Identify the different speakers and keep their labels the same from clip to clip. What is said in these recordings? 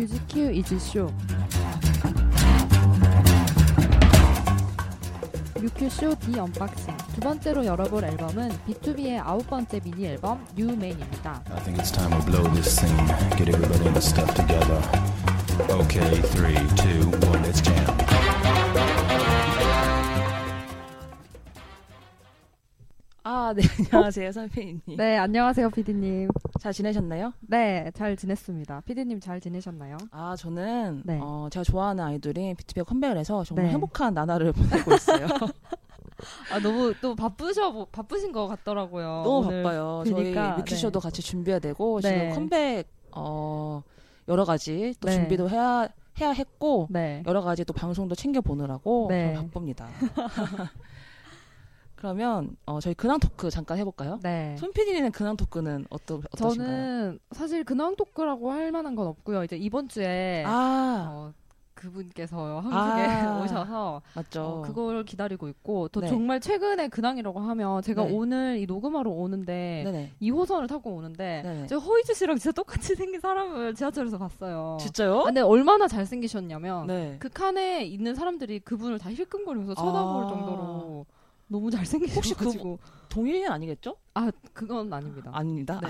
Speaker 1: 뮤직큐 이즈쇼 뮤큐쇼 디 언박싱 두 번째로 열어볼 앨범은 B2B의 아홉 번째 미니 앨범 뉴맨입니다.
Speaker 2: I think it's time to blow this scene. Get everybody in the stuff together. Okay, three, two, one, let's jam.
Speaker 3: 아, 네, 안녕하세요, 선배님.
Speaker 1: 네, 안녕하세요, 피디님.
Speaker 3: 잘 지내셨나요?
Speaker 1: 네, 잘 지냈습니다. 피디님 잘 지내셨나요?
Speaker 3: 아, 저는,
Speaker 1: 네.
Speaker 3: 어, 제가 좋아하는 아이돌이 비투비가 컴백을 해서 정말
Speaker 1: 네.
Speaker 3: 행복한 나날을 보내고 있어요.
Speaker 1: 아, 너무 또 바쁘셔, 뭐, 바쁘신 것 같더라고요.
Speaker 3: 너무
Speaker 1: 오늘
Speaker 3: 바빠요.
Speaker 1: 뵈니까.
Speaker 3: 저희 뮤큐쇼도
Speaker 1: 네.
Speaker 3: 같이 준비해야 되고,
Speaker 1: 네.
Speaker 3: 지금 컴백, 어, 여러 가지 또
Speaker 1: 네.
Speaker 3: 준비도 해야, 해야 했고,
Speaker 1: 네.
Speaker 3: 여러 가지 또 방송도 챙겨 보느라고
Speaker 1: 네.
Speaker 3: 정말 바쁩니다. 그러면, 어, 저희 근황 토크 잠깐 해볼까요?
Speaker 1: 네.
Speaker 3: 손 PD는 근황 토크는 어떠, 어떠신가요?
Speaker 1: 저는 사실 근황 토크라고 할 만한 건 없고요. 이제 이번 주에
Speaker 3: 아,
Speaker 1: 어, 그분께서 한국에
Speaker 3: 아.
Speaker 1: 오셔서
Speaker 3: 맞죠.
Speaker 1: 어, 그걸 기다리고 있고 또
Speaker 3: 네.
Speaker 1: 정말 최근에 근황이라고 하면 제가
Speaker 3: 네.
Speaker 1: 오늘 이 녹음하러 오는데
Speaker 3: 네네.
Speaker 1: 2호선을 타고 오는데
Speaker 3: 네네.
Speaker 1: 제가 허이즈 씨랑 진짜 똑같이 생긴 사람을 지하철에서 봤어요.
Speaker 3: 진짜요?
Speaker 1: 아, 근데 얼마나 잘생기셨냐면
Speaker 3: 네.
Speaker 1: 그 칸에 있는 사람들이 그분을 다 힐끔거리면서 쳐다볼
Speaker 3: 아.
Speaker 1: 정도로 너무 잘생기셔가지고
Speaker 3: 동일인 아니겠죠?
Speaker 1: 아 그건 아닙니다.
Speaker 3: 아 닙니다.
Speaker 1: 네.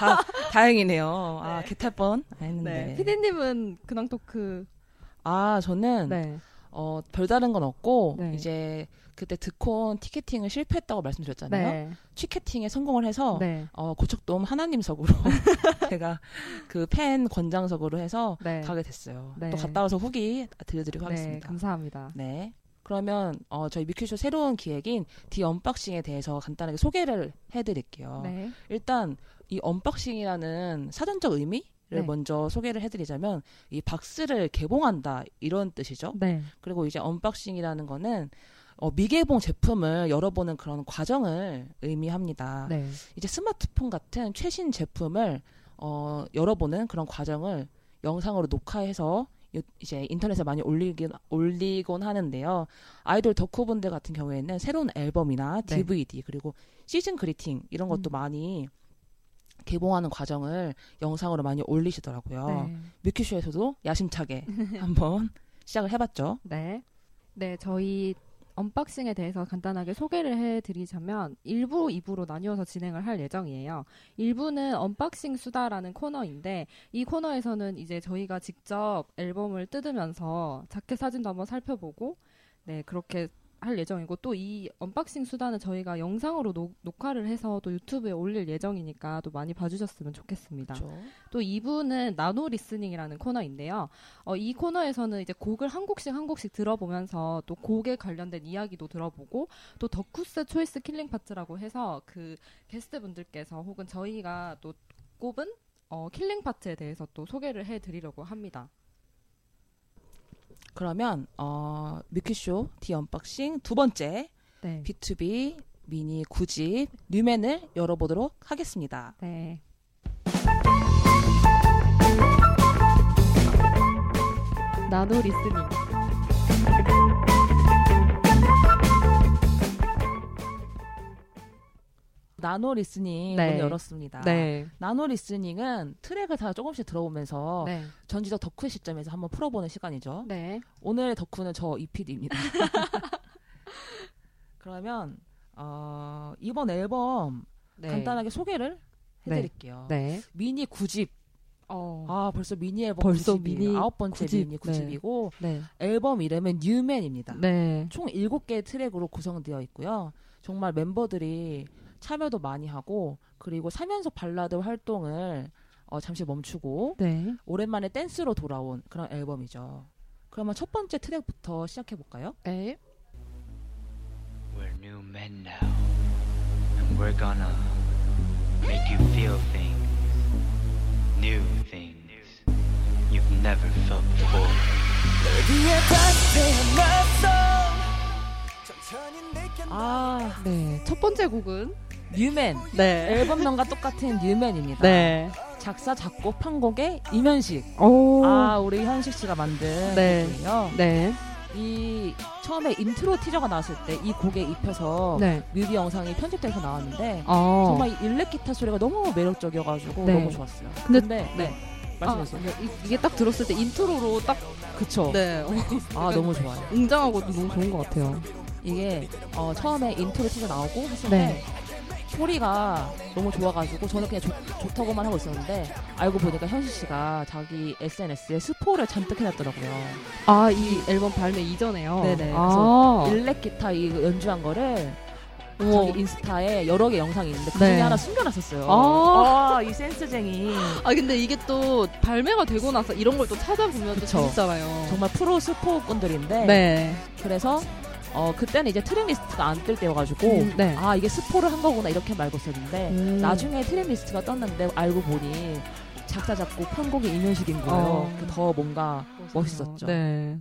Speaker 3: 다, 다행이네요. 아, 개탈 뻔 했는데.
Speaker 1: 네. 피디님은 근황 토크
Speaker 3: 아, 저는,
Speaker 1: 네.
Speaker 3: 어, 별다른 건 없고,
Speaker 1: 네.
Speaker 3: 이제, 그때 드콘 티켓팅을 실패했다고 말씀드렸잖아요.
Speaker 1: 네.
Speaker 3: 취캐팅에 성공을 해서,
Speaker 1: 네.
Speaker 3: 어, 고척돔 하나님석으로 제가 그 팬 권장석으로 해서
Speaker 1: 네.
Speaker 3: 가게 됐어요.
Speaker 1: 네.
Speaker 3: 또 갔다 와서 후기 들려드리고
Speaker 1: 네,
Speaker 3: 하겠습니다.
Speaker 1: 감사합니다.
Speaker 3: 네. 그러면 어, 저희 뮤큐쇼 새로운 기획인 The Unboxing에 대해서 간단하게 소개를 해드릴게요.
Speaker 1: 네.
Speaker 3: 일단 이 unboxing이라는 사전적 의미를
Speaker 1: 네.
Speaker 3: 먼저 소개를 해드리자면 이 박스를 개봉한다 이런 뜻이죠.
Speaker 1: 네.
Speaker 3: 그리고 이제 unboxing이라는 거는 어, 미개봉 제품을 열어보는 그런 과정을 의미합니다.
Speaker 1: 네.
Speaker 3: 이제 스마트폰 같은 최신 제품을 어, 열어보는 그런 과정을 영상으로 녹화해서 요- 이제 인터넷에 많이 올리긴 올리곤 하는데요. 아이돌 덕후분들 같은 경우에는 새로운 앨범이나
Speaker 1: 네.
Speaker 3: DVD 그리고 시즌 그리팅 이런 것도
Speaker 1: 음.
Speaker 3: 많이 개봉하는 과정을 영상으로 많이 올리시더라고요.
Speaker 1: 네.
Speaker 3: 뮤큐쇼에서도 야심차게 한번 시작을 해봤죠.
Speaker 1: 네. 네, 저희 언박싱에 대해서 간단하게 소개를 해드리자면 1부, 2부로 나뉘어서 진행을 할 예정이에요. 1부는 unboxing 수다라는 코너인데 이 코너에서는 이제 저희가 직접 앨범을 뜯으면서 자켓 사진도 한번 살펴보고 네, 그렇게 할 예정이고 또 이 unboxing 수다는 저희가 영상으로 녹- 녹화를 해서 또 유튜브에 올릴 예정이니까 또 많이 봐주셨으면 좋겠습니다.
Speaker 3: 그렇죠.
Speaker 1: 또 2부는 nano listening이라는 코너인데요. 어, 이 코너에서는 이제 곡을 한 곡씩 한 곡씩 들어보면서 또 곡에 관련된 이야기도 들어보고 또 덕후's choice killing part라고 해서 그 게스트분들께서 혹은 저희가 또 꼽은 어, killing part에 대해서 또 소개를 해드리려고 합니다.
Speaker 3: 그러면 어, 뮤큐쇼 The Unboxing 두 번째
Speaker 1: 네.
Speaker 3: B2B 미니 9집 NEW MEN을 열어보도록 하겠습니다.
Speaker 1: 네.
Speaker 3: Nano listening. Nano listening
Speaker 1: 네.
Speaker 3: 문을 열었습니다.
Speaker 1: 네.
Speaker 3: Nano listening은 트랙을 다 조금씩 들어보면서
Speaker 1: 네.
Speaker 3: 전지적 덕후 시점에서 한번 풀어보는 시간이죠.
Speaker 1: 네.
Speaker 3: 오늘의 덕후는 저 이PD입니다. 그러면 어, 이번 앨범
Speaker 1: 네.
Speaker 3: 간단하게 소개를
Speaker 1: 네.
Speaker 3: 해드릴게요.
Speaker 1: 네.
Speaker 3: 미니 9집.
Speaker 1: 어.
Speaker 3: 아 벌써 미니 앨범
Speaker 1: 벌써
Speaker 3: 9집이에요.
Speaker 1: 미니
Speaker 3: 아홉 번째
Speaker 1: 9집.
Speaker 3: 미니 9집이고
Speaker 1: 네.
Speaker 3: 앨범 이름은 NEW MEN입니다.
Speaker 1: 네.
Speaker 3: 총 7개의 트랙으로 구성되어 있고요. 정말 멤버들이 참여도 많이 하고 그리고 사면서 발라드 활동을 어, 잠시 멈추고
Speaker 1: 네.
Speaker 3: 오랜만에 댄스로 돌아온 그런 앨범이죠. 그러면 첫 번째 트랙부터 시작해 볼까요?
Speaker 1: 네.
Speaker 4: We're new men now, and we're gonna make you feel things, new things you've never felt before.
Speaker 3: 아,
Speaker 1: 네. 첫 번째 곡은
Speaker 3: 뉴맨.
Speaker 1: 네.
Speaker 3: 앨범명과 똑같은 뉴맨입니다.
Speaker 1: 네.
Speaker 3: 작사, 작곡, 편곡의 이면식.
Speaker 1: 오.
Speaker 3: 아, 우리 현식 씨가 만든
Speaker 1: 네.
Speaker 3: 곡이에요.
Speaker 1: 네.
Speaker 3: 이 처음에 intro teaser가 나왔을 때 이 곡에 입혀서
Speaker 1: 네.
Speaker 3: 뮤비 영상이 편집돼서 나왔는데
Speaker 1: 어.
Speaker 3: 정말 이 일렉 기타 소리가 너무 매력적이어가지고
Speaker 1: 네.
Speaker 3: 너무 좋았어요.
Speaker 1: 근데-
Speaker 3: 근데, 네.
Speaker 1: 아, 네, 이- 이게 딱 들었을 때 intro로 딱
Speaker 3: 그쵸.
Speaker 1: 네.
Speaker 3: 아 너무 좋아요.
Speaker 1: 웅장하고 너무 좋은 것 같아요.
Speaker 3: 이게 어, 처음에 intro teaser 나오고 했을 때
Speaker 1: 네.
Speaker 3: 소리가 너무 좋아가지고 저는 그냥 좋, 좋다고만 하고 있었는데 알고 보니까 현식 씨가 자기 SNS에 스포를 잔뜩 해놨더라고요.
Speaker 1: 아, 이 앨범 발매 이전에요.
Speaker 3: 네네.
Speaker 1: 아,
Speaker 3: 일렉 기타 이 연주한 거를
Speaker 1: 우와.
Speaker 3: 자기 인스타에 여러 개 영상이 있는데 그
Speaker 1: 네.
Speaker 3: 중에 하나 숨겨놨었어요.
Speaker 1: 아.
Speaker 3: 아, 이 센스쟁이.
Speaker 1: 아 근데 이게 또 발매가 되고 나서 이런 걸 또 찾아보면 또. 재밌잖아요.
Speaker 3: 정말 프로 스포꾼들인데
Speaker 1: 네.
Speaker 3: 그래서 어 그때는 이제 track list가 안 뜰 때여가지고
Speaker 1: 음, 네.
Speaker 3: 아 이게 스포를 한 거구나 이렇게 알고 있었는데
Speaker 1: 음.
Speaker 3: 나중에 track list가 떴는데 알고 보니 작사 작곡 편곡이 이면식인 거예요.
Speaker 1: 어.
Speaker 3: 그더 뭔가 멋있었죠.
Speaker 1: 네.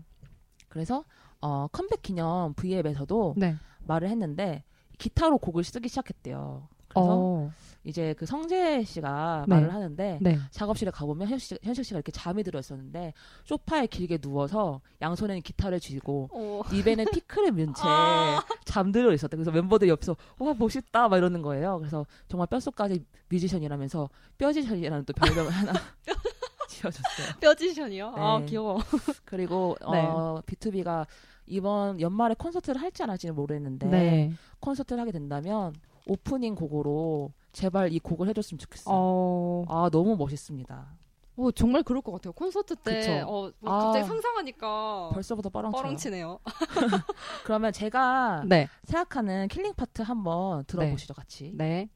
Speaker 3: 그래서 어 컴백 기념 V앱에서도
Speaker 1: 네.
Speaker 3: 말을 했는데 기타로 곡을 쓰기 시작했대요. 그래서
Speaker 1: 어.
Speaker 3: 이제 그 성재 씨가
Speaker 1: 네.
Speaker 3: 말을 하는데
Speaker 1: 네.
Speaker 3: 작업실에 가보면 현식, 현식 씨가 이렇게 잠이 들어 있었는데 소파에 길게 누워서 양손에는 기타를 쥐고
Speaker 1: 어.
Speaker 3: 입에는 피클을 문채
Speaker 1: 아.
Speaker 3: 잠들어 있었대. 그래서 멤버들이 옆에서 와 멋있다 막 이러는 거예요. 그래서 정말 뼛속까지 뮤지션이라면서 뼈지션이라는 또 별명을 하나 지어줬어요.
Speaker 1: 뼈지션이요? 아
Speaker 3: 네.
Speaker 1: 귀여워.
Speaker 3: 그리고
Speaker 1: 네.
Speaker 3: 어, B2B가 이번 연말에 콘서트를 할지 안 할지는 모르겠는데
Speaker 1: 네.
Speaker 3: 콘서트를 하게 된다면 오프닝 곡으로 제발 이 곡을 해줬으면 좋겠어요.
Speaker 1: 어.
Speaker 3: 아 너무 멋있습니다.
Speaker 1: 어, 정말 그럴 것 같아요. 콘서트 때. 어, 뭐
Speaker 3: 아.
Speaker 1: 갑자기 상상하니까
Speaker 3: 벌써부터.
Speaker 1: 뻐렁치네요.
Speaker 3: 그러면 제가
Speaker 1: 네.
Speaker 3: 생각하는 killing part 한번 들어보시죠 같이.
Speaker 1: 네.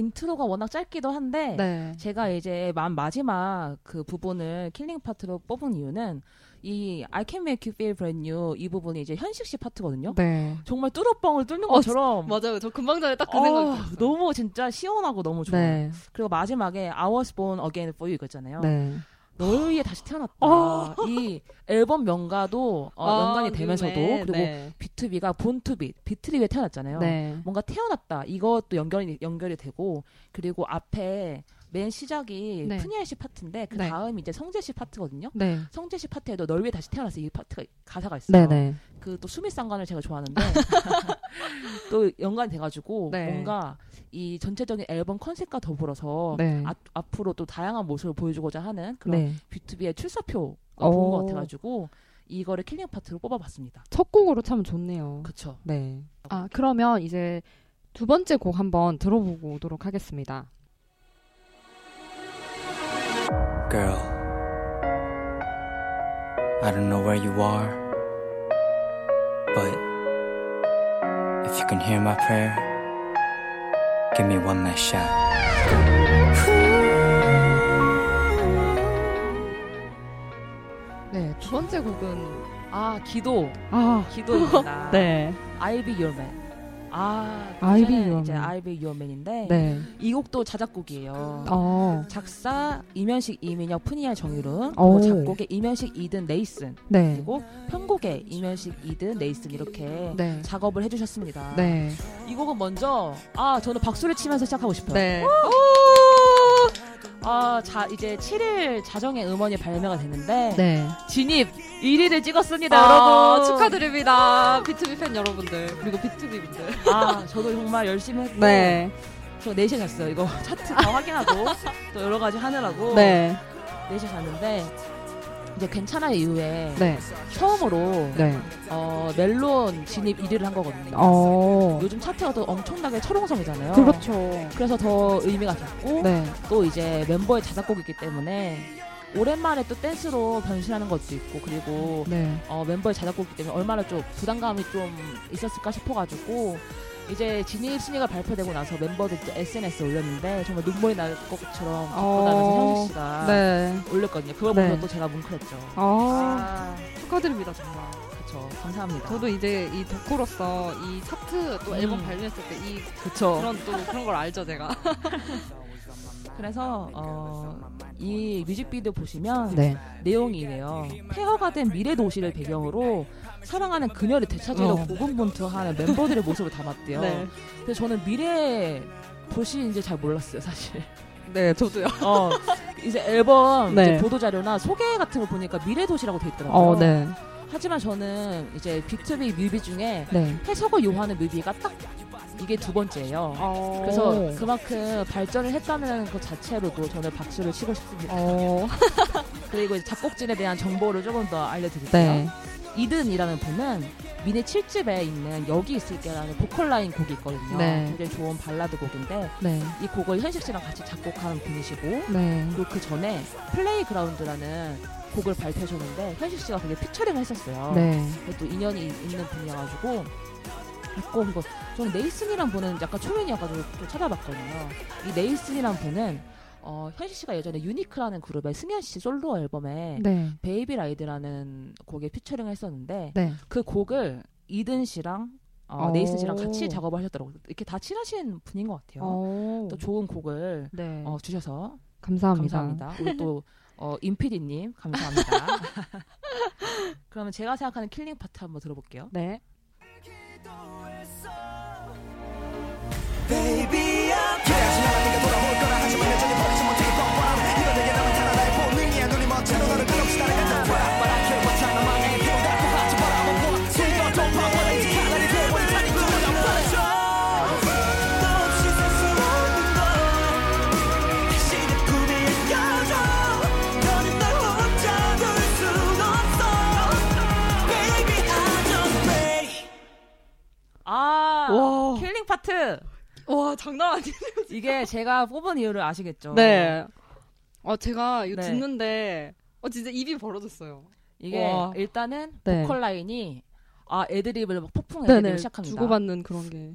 Speaker 3: intro가 워낙 짧기도 한데
Speaker 1: 네.
Speaker 3: 제가 이제 만 마지막 그 부분을 killing part로 뽑은 이유는 이 I Can Make You Feel Brand New 이 부분이 이제 현식 씨 파트거든요.
Speaker 1: 네.
Speaker 3: 정말 뚫어뻥을 뚫는
Speaker 1: 어,
Speaker 3: 것처럼
Speaker 1: 맞아요. 저 금방 전에 딱 그
Speaker 3: 어,
Speaker 1: 생각이 들었어요.
Speaker 3: 너무 진짜 시원하고 너무 좋아요.
Speaker 1: 네.
Speaker 3: 그리고 마지막에 I Was Born Again For You 이거 있잖아요.
Speaker 1: 네.
Speaker 3: 널 위해 다시 태어났다.
Speaker 1: 어.
Speaker 3: 이 앨범명과도 어,
Speaker 1: 아,
Speaker 3: 연관이 되면서도
Speaker 1: 네,
Speaker 3: 그리고
Speaker 1: 네.
Speaker 3: B2B가 본투비 비트리 위해 태어났잖아요.
Speaker 1: 네.
Speaker 3: 뭔가 태어났다. 이것도 연결이 연결이 되고 그리고 앞에 맨 시작이
Speaker 1: 네.
Speaker 3: 프니엘 씨 파트인데 그
Speaker 1: 네.
Speaker 3: 다음 이제 성재 씨 파트거든요.
Speaker 1: 네.
Speaker 3: 성재 씨 파트에도 널 위해 다시 태어났어 이 파트가 가사가 있어요.
Speaker 1: 네, 네.
Speaker 3: 그 또 수미상관을 제가 좋아하는데 또 연관이 돼가지고
Speaker 1: 네.
Speaker 3: 뭔가 이 전체적인 앨범 컨셉과 더불어서
Speaker 1: 네.
Speaker 3: 앞, 앞으로 또 다양한 모습을 보여주고자 하는 그런
Speaker 1: 네.
Speaker 3: B2B의 출사표가
Speaker 1: 오.
Speaker 3: 본 것 같아가지고 이거를 killing part로 뽑아봤습니다.
Speaker 1: 첫 곡으로 참 좋네요.
Speaker 3: 그쵸.
Speaker 1: 네. 아, 그러면 이제 두 번째 곡 한번 들어보고 오도록 하겠습니다.
Speaker 5: Girl, I don't know where you are, but if you can hear my prayer, give me one last shot.
Speaker 1: 네, 두 번째 곡은
Speaker 3: 아 기도
Speaker 1: 아,
Speaker 3: 기도입니다.
Speaker 1: 네.
Speaker 3: I'll be your man. 아
Speaker 1: be
Speaker 3: 그전에
Speaker 1: your
Speaker 3: 이제 your man인데
Speaker 1: 네.
Speaker 3: 이 곡도 자작곡이에요.
Speaker 1: 어.
Speaker 3: 작사 이면식 이민혁 푸니엘 정유른
Speaker 1: 오.
Speaker 3: 그리고 작곡에 이면식 이든 네이슨
Speaker 1: 네.
Speaker 3: 그리고 편곡에 이면식 이든 네이슨 이렇게
Speaker 1: 네.
Speaker 3: 작업을 해주셨습니다.
Speaker 1: 네.
Speaker 3: 이 곡은 먼저 아 저는 박수를 치면서 시작하고 싶어요.
Speaker 1: 네.
Speaker 3: 아, 자, 이제 7일 자정의 음원이 발매가 됐는데
Speaker 1: 네.
Speaker 3: 진입 1위를 찍었습니다,
Speaker 1: 아,
Speaker 3: 여러분.
Speaker 1: 축하드립니다. B2B 팬 여러분들. 그리고 B2B 분들.
Speaker 3: 아, 저도 정말 열심히 했고
Speaker 1: 네.
Speaker 3: 저 4시에 잤어요. 이거 차트 다 확인하고 또 여러 가지 하느라고
Speaker 1: 네.
Speaker 3: 4시에 잤는데 이제 괜찮아 이후에
Speaker 1: 네.
Speaker 3: 처음으로
Speaker 1: 네.
Speaker 3: 어, 멜론 진입 1위를 한 거거든요.
Speaker 1: 어.
Speaker 3: 요즘 차트가 또 엄청나게 철옹성이잖아요.
Speaker 1: 그렇죠.
Speaker 3: 그래서 더 의미가 깊고
Speaker 1: 네.
Speaker 3: 또 이제 멤버의 자작곡이기 때문에 오랜만에 또 댄스로 변신하는 것도 있고 그리고
Speaker 1: 네.
Speaker 3: 어, 멤버의 자작곡이기 때문에 얼마나 좀 부담감이 좀 있었을까 싶어가지고 이제 진입 순위가 발표되고 나서 멤버들 이 SNS에 올렸는데 정말 눈물이 날 것처럼 기쁘다면서
Speaker 1: 어,
Speaker 3: 현식 씨가
Speaker 1: 네.
Speaker 3: 올렸거든요. 그걸
Speaker 1: 네.
Speaker 3: 보면서 또 제가 뭉클했죠.
Speaker 1: 아,
Speaker 3: 아,
Speaker 1: 축하드립니다, 정말.
Speaker 3: 그쵸. 감사합니다.
Speaker 1: 저도 이제 이 덕후로서 이 차트 또
Speaker 3: 음.
Speaker 1: 앨범 발매했을 때 이
Speaker 3: 그쵸.
Speaker 1: 그런 또 그런 걸 알죠, 제가.
Speaker 3: 그래서 어, 이 뮤직비디오 보시면
Speaker 1: 네.
Speaker 3: 내용이 이래요. 폐허가 된 미래 도시를 배경으로 사랑하는 그녀를 되찾으려
Speaker 1: 어.
Speaker 3: 고군분투하는 멤버들의 모습을 담았대요.
Speaker 1: 네.
Speaker 3: 근데 저는 미래 도시인지 잘 몰랐어요, 사실.
Speaker 1: 네, 저도요.
Speaker 3: 어, 이제 앨범
Speaker 1: 네.
Speaker 3: 이제 보도 자료나 소개 같은 거 보니까 미래 도시라고 돼 있더라고요.
Speaker 1: 어, 네.
Speaker 3: 하지만 저는 이제 비투비 뮤비 중에
Speaker 1: 네.
Speaker 3: 해석을 요하는 뮤비가 딱 이게 두 번째예요.
Speaker 1: 어.
Speaker 3: 그래서 그만큼 발전을 했다는 것 자체로도 저는 박수를 치고 싶습니다.
Speaker 1: 어.
Speaker 3: 그리고 이제 작곡진에 대한 정보를 조금 더 알려드릴게요.
Speaker 1: 네.
Speaker 3: 이든이라는 분은 미니 7집에 있는 여기 있을게라는 보컬 라인 곡이 있거든요.
Speaker 1: 네.
Speaker 3: 굉장히 좋은 발라드 곡인데
Speaker 1: 네.
Speaker 3: 이 곡을 현식 씨랑 같이 작곡한 분이시고
Speaker 1: 네.
Speaker 3: 그리고 그 전에 Playground라는 곡을 발표하셨는데 현식 씨가 그게 피처링을 했었어요.
Speaker 1: 네.
Speaker 3: 또 인연이 있는 분이어가지고 있고 그리고 저는 네이슨이란 분은 약간 초면이어가지고 또 찾아봤거든요. 이 네이슨이란 분은 어, 현식 씨가 예전에 유니크라는 그룹의 승현 씨 솔로 앨범에
Speaker 1: 네.
Speaker 3: Baby Ride라는 곡에 피처링을 했었는데
Speaker 1: 네.
Speaker 3: 그 곡을 이든 씨랑 어,
Speaker 1: 오.
Speaker 3: 네이슨 씨랑 같이 작업을 하셨더라고요. 이렇게 다 친하신 분인 것 같아요.
Speaker 1: 어.
Speaker 3: 또 좋은 곡을
Speaker 1: 네.
Speaker 3: 어, 주셔서
Speaker 1: 감사합니다.
Speaker 3: 감사합니다. 우리 또 어, 임피디님 감사합니다. 그러면 제가 생각하는 킬링 파트 한번 들어볼게요.
Speaker 1: 네.
Speaker 3: 아
Speaker 1: 장난 아니네.
Speaker 3: 이게 제가 뽑은 이유를 아시겠죠?
Speaker 1: 네. 어, 제가 이거
Speaker 3: 네.
Speaker 1: 듣는데 어 진짜 입이 벌어졌어요.
Speaker 3: 이게
Speaker 1: 와.
Speaker 3: 일단은
Speaker 1: 네.
Speaker 3: 보컬 라인이 아 애드립을 막 폭풍
Speaker 1: 네네.
Speaker 3: 애드립을 시작합니다.
Speaker 1: 주고받는 그런 게.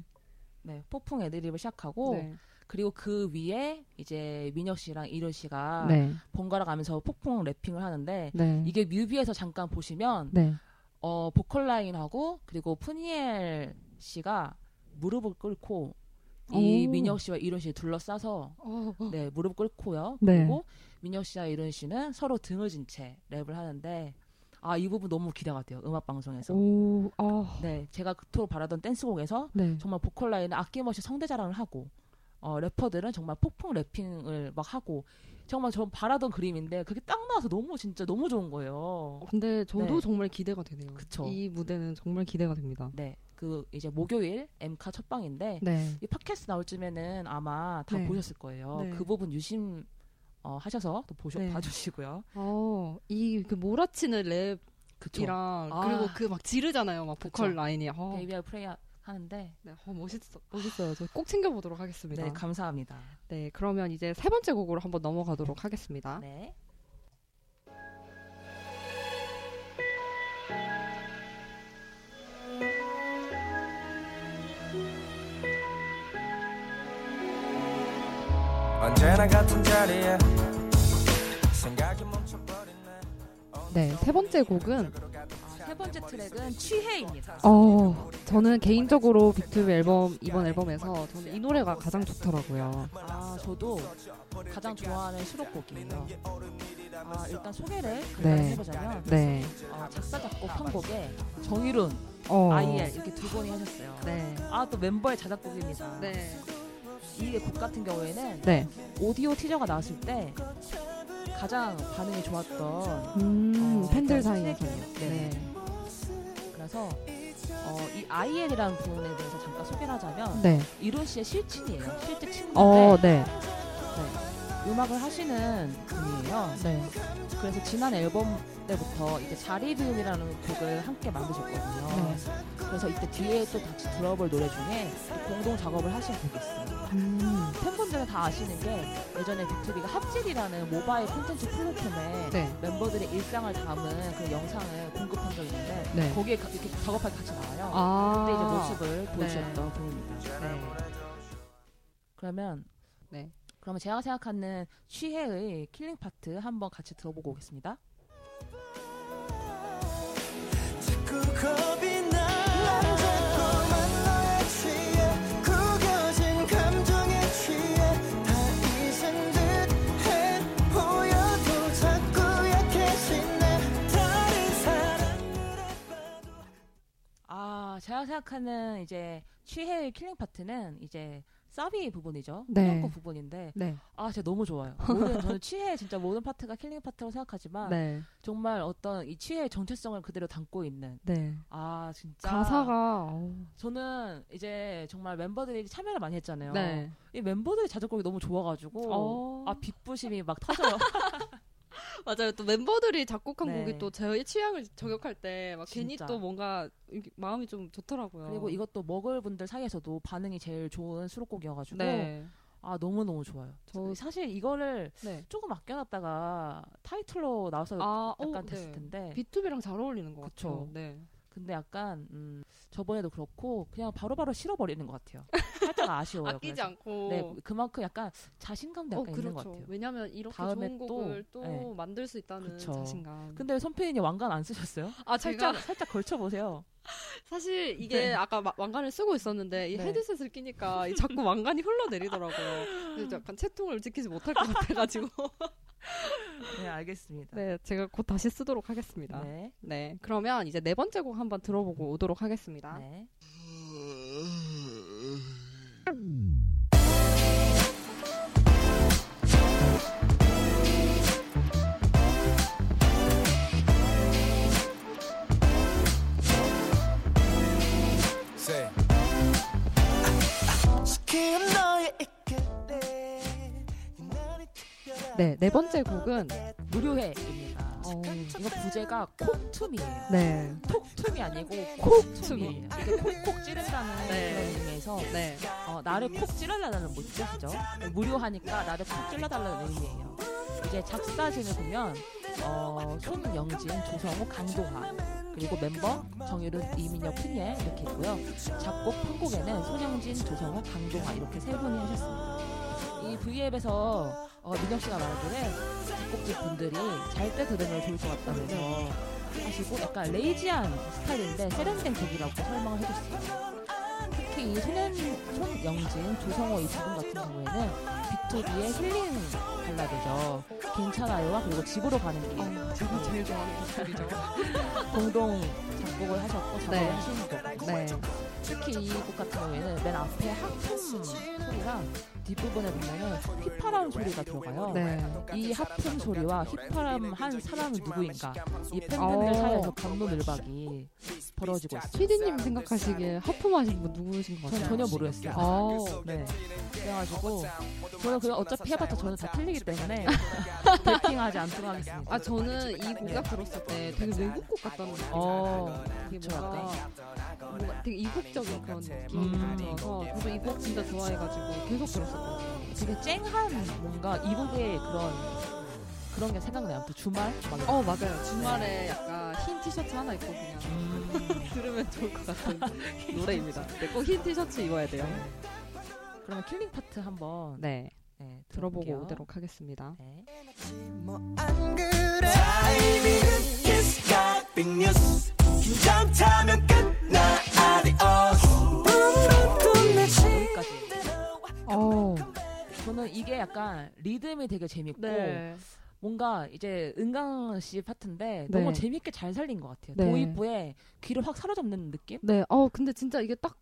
Speaker 3: 네, 폭풍 애드립을 시작하고
Speaker 1: 네.
Speaker 3: 그리고 그 위에 이제 민혁 씨랑 이효 씨가
Speaker 1: 네.
Speaker 3: 번갈아 가면서 폭풍 래핑을 하는데
Speaker 1: 네.
Speaker 3: 이게 뮤비에서 잠깐 보시면
Speaker 1: 네.
Speaker 3: 어 보컬 라인하고 그리고 푸니엘 씨가 무릎을 꿇고 이
Speaker 1: 오.
Speaker 3: 민혁 씨와 이효 씨 둘러싸서
Speaker 1: 어.
Speaker 3: 네 무릎 꿇고요.
Speaker 1: 네.
Speaker 3: 그리고 민혁 씨와 이효 씨는 서로 등을 진 채 랩을 하는데 아 이 부분 너무 기대가 돼요. 음악 방송에서.
Speaker 1: 오. 아.
Speaker 3: 네, 제가 그토록 바라던 댄스곡에서
Speaker 1: 네.
Speaker 3: 정말 보컬 라인은 아낌없이 성대 자랑을 하고 어, 래퍼들은 정말 폭풍 래핑을 막 하고 정말 전 바라던 그림인데 그게 딱 나와서 너무 진짜 너무 좋은 거예요.
Speaker 1: 근데 저도
Speaker 3: 네.
Speaker 1: 정말 기대가 되네요.
Speaker 3: 그쵸.
Speaker 1: 이 무대는 정말 기대가 됩니다.
Speaker 3: 네, 그 이제 목요일 엠카 첫 방인데
Speaker 1: 네.
Speaker 3: 이 팟캐스트 나올 쯤에는 아마 다
Speaker 1: 네.
Speaker 3: 보셨을 거예요.
Speaker 1: 네.
Speaker 3: 그 부분 유심 어, 하셔서 또 보셔
Speaker 1: 네.
Speaker 3: 봐주시고요.
Speaker 1: 어, 이 그 몰아치는 랩 이랑
Speaker 3: 그쵸. 아.
Speaker 1: 그리고 그 막 지르잖아요. 막 보컬
Speaker 3: 그쵸.
Speaker 1: 라인이. 어,
Speaker 3: 베이비아 프레이 하는데
Speaker 1: 네, 어, 멋있어. 멋있어요. 저 꼭 챙겨 보도록 하겠습니다.
Speaker 3: 네 감사합니다.
Speaker 1: 네, 그러면 이제 세 번째 곡으로 한번 넘어가도록 하겠습니다.
Speaker 3: 네.
Speaker 2: 언제나 같은 자리에 생각이 멈춰버리네
Speaker 1: 네, 세 번째 곡은
Speaker 3: 세 번째 트랙은 취해입니다.
Speaker 1: 어, 저는 개인적으로 비투비 앨범 이번 앨범에서 저는 이 노래가 가장 좋더라고요.
Speaker 3: 아 저도 가장 좋아하는 수록곡이에요. 아 일단 소개를
Speaker 1: 네.
Speaker 3: 간단히 해보자면
Speaker 1: 네.
Speaker 3: 어, 작사 작곡 편곡에 정일훈,
Speaker 1: 어.
Speaker 3: IL 이렇게 두 분이 하셨어요.
Speaker 1: 네.
Speaker 3: 아 또 멤버의 자작곡입니다.
Speaker 1: 네.
Speaker 3: 이곡 같은 경우에는
Speaker 1: 네.
Speaker 3: 오디오 티저가 나왔을 때 가장 반응이 좋았던
Speaker 1: 음,
Speaker 3: 어,
Speaker 1: 팬들
Speaker 3: 그런
Speaker 1: 사이에서요.
Speaker 3: 네. 그래서 어, 이 IL이라는 분에 대해서 잠깐 소개를 하자면
Speaker 1: 네.
Speaker 3: 이룬 씨의 실친이에요. 실제 친구인데
Speaker 1: 어, 네.
Speaker 3: 음악을 하시는 분이에요.
Speaker 1: 네.
Speaker 3: 그래서 지난 앨범 때부터 이제 자리비움이라는 곡을 함께 만드셨거든요.
Speaker 1: 네.
Speaker 3: 그래서 이때 뒤에 또 같이 들어볼 노래 중에 또 공동 작업을 하신 곡이 있어요.
Speaker 1: 음.
Speaker 3: 팬분들은 다 아시는 게 예전에 비투비가 핫질이라는 모바일 콘텐츠 플랫폼에
Speaker 1: 네.
Speaker 3: 멤버들의 일상을 담은 그 영상을 공급한 적이 있는데
Speaker 1: 네.
Speaker 3: 거기에 가- 이렇게 작업할 때 같이 나와요.
Speaker 1: 아.
Speaker 3: 그때 이제 모습을 보여주셨던 분입니다.
Speaker 1: 네.
Speaker 3: 그러면
Speaker 1: 네.
Speaker 3: 그러면 제가 생각하는 취해의 killing part 한번 같이 들어보고 오겠습니다.
Speaker 6: 아,
Speaker 3: 제가 생각하는 이제 취해의 killing part는 이제 사비 부분이죠.
Speaker 1: 네.
Speaker 3: 후렴구 부분인데
Speaker 1: 네.
Speaker 3: 아 진짜 너무 좋아요. 모든 저는 취해 진짜 모든 파트가 killing part라고 생각하지만
Speaker 1: 네.
Speaker 3: 정말 어떤 이 취해의 정체성을 그대로 담고 있는
Speaker 1: 네.
Speaker 3: 아 진짜
Speaker 1: 가사가
Speaker 3: 저는 이제 정말 멤버들이 참여를 많이 했잖아요.
Speaker 1: 네.
Speaker 3: 이 멤버들이 자작곡이 너무 좋아가지고
Speaker 1: 어.
Speaker 3: 아 빗부심이 막 터져요.
Speaker 1: 맞아요. 또 멤버들이 작곡한
Speaker 3: 네.
Speaker 1: 곡이 또 저의 취향을 저격할 때 막 괜히. 또 뭔가 마음이 좀 좋더라고요.
Speaker 3: 그리고 이것도 먹을 분들 사이에서도 반응이 제일 좋은 수록곡이어가지고
Speaker 1: 네.
Speaker 3: 아 너무 너무 좋아요.
Speaker 1: 저-
Speaker 3: 사실 이거를
Speaker 1: 네.
Speaker 3: 조금 아껴놨다가 타이틀로 나와서
Speaker 1: 아,
Speaker 3: 약간
Speaker 1: 어,
Speaker 3: 됐을
Speaker 1: 네.
Speaker 3: 텐데
Speaker 1: 비투비랑 잘 어울리는 것
Speaker 3: 그쵸.
Speaker 1: 같아요. 네.
Speaker 3: 근데 약간 음, 저번에도 그렇고 그냥 바로바로 실어버리는 것 같아요. 살짝 아쉬워요.
Speaker 1: 아끼지
Speaker 3: 그래서.
Speaker 1: 않고.
Speaker 3: 네, 그만큼 약간 자신감도
Speaker 1: 어,
Speaker 3: 약간 있는 것
Speaker 1: 그렇죠.
Speaker 3: 같아요.
Speaker 1: 왜냐면 이렇게 좋은
Speaker 3: 또,
Speaker 1: 곡을 또,
Speaker 3: 네.
Speaker 1: 만들 수 있다는
Speaker 3: 그쵸.
Speaker 1: 자신감.
Speaker 3: 근데 손페인이 왕관 안 쓰셨어요?
Speaker 1: 아, 제가
Speaker 3: 살짝 살짝 걸쳐 보세요.
Speaker 1: 사실 이게 아까 마- 왕관을 쓰고 있었는데 이
Speaker 3: 네.
Speaker 1: 헤드셋을 끼니까 이 자꾸 왕관이 흘러내리더라고요. 약간 채통을 지키지 못할 것 같아가지고.
Speaker 3: 네, 알겠습니다.
Speaker 1: 네, 제가 곧 다시 쓰도록 하겠습니다. 네.
Speaker 3: 네.
Speaker 1: 그러면 이제 네 번째 곡 한번 들어보고 오도록 하겠습니다.
Speaker 3: 네.
Speaker 1: 네, 네 번째 곡은
Speaker 3: 무료회입니다.
Speaker 1: 어,
Speaker 3: 이거 부제가 콕툼이에요.
Speaker 1: 네,
Speaker 3: 톡툼이 아니고
Speaker 1: 콕툼이.
Speaker 3: 콕tum이에요. 이게 콕콕 찌른다는
Speaker 1: 네.
Speaker 3: 그런 의미에서
Speaker 1: 네,
Speaker 3: 어, 나를 콕 찔러달라는 뜻이죠. 무료하니까 나를 콕 찔러달라는 의미예요. 이제 작사진을 보면 어, 손영진, 조성우, 강동하 그리고 멤버 정유른, 이민혁, 푸니엘 이렇게 있고요. 작곡, 편곡에는 손영진, 조성우, 강동하 이렇게 세 분이 하셨습니다. 이 V앱에서 어, 민혁 씨가 말하기를 작곡집 분들이 잘 때 들으면 좋을 것 같다면서 하시고 약간 레이지한 스타일인데 세련된 곡이라고 설명을 해줬어요. 특히 이 손현, 손영진, 조성호 이 두 분 같은 경우에는 B2B의 힐링 발라드죠. 괜찮아요와 그리고 집으로 가는 길
Speaker 1: 어, 제가 제일 좋아하는 곡들이죠.
Speaker 3: 공동 작곡을 하셨고 작곡을
Speaker 1: 네.
Speaker 3: 하시는 거고
Speaker 1: 네,
Speaker 3: 특히 이 곡 같은 경우에는 맨 앞에 하품 소리랑 뒷부분에 보면은 휘파람 소리가 들어가요.
Speaker 1: 네.
Speaker 3: 이 하품 소리와 휘파람 한 사람은 누구인가 이 팬분들
Speaker 1: 어.
Speaker 3: 사이에서 감론을박이 벌어지고 있어요.
Speaker 1: 피디님 생각하시기에 하품하신 분 누구신
Speaker 3: 것전
Speaker 1: 같아요?
Speaker 3: 전혀 모르겠어요.
Speaker 1: 어,
Speaker 3: 네. 그래가지고 저는 그냥 어차피 해봤자 저는 다 틀리기 때문에 브리핑하지 않도록 하겠습니다.
Speaker 1: 아 저는 이곡딱 들었을 때 되게 외국 곡 같다는 느낌이
Speaker 3: 어,
Speaker 1: 이게
Speaker 3: 그쵸,
Speaker 1: 뭔가, 뭔가 되게 이국적인 그런 느낌이
Speaker 3: 음.
Speaker 1: 들어서 저도 이 곡 진짜 좋아해가지고 계속 들었었거든요.
Speaker 3: 되게 쨍한 뭔가 이 곡의 그런 그런 게 생각나요. 또 주말 막
Speaker 1: 어 맞아요. 주말에 약간 흰 티셔츠 하나 입고 그냥
Speaker 3: 음.
Speaker 1: 들으면 좋을 것 같은 노래입니다. 네, 꼭 흰 티셔츠 입어야 돼요.
Speaker 3: 그러면 killing part 한번
Speaker 1: 네,
Speaker 3: 네,
Speaker 1: 들어보고. 오도록 하겠습니다.
Speaker 3: 네. 여기까지.
Speaker 1: 어,
Speaker 3: 저는 이게 약간 리듬이 되게 재밌고
Speaker 1: 네,
Speaker 3: 뭔가 이제 은광 씨 파트인데
Speaker 1: 네.
Speaker 3: 너무 재밌게 잘 살린 것 같아요.
Speaker 1: 네.
Speaker 3: 도입부에 귀를 확 사로잡는 느낌?
Speaker 1: 네. 어 근데 진짜 이게 딱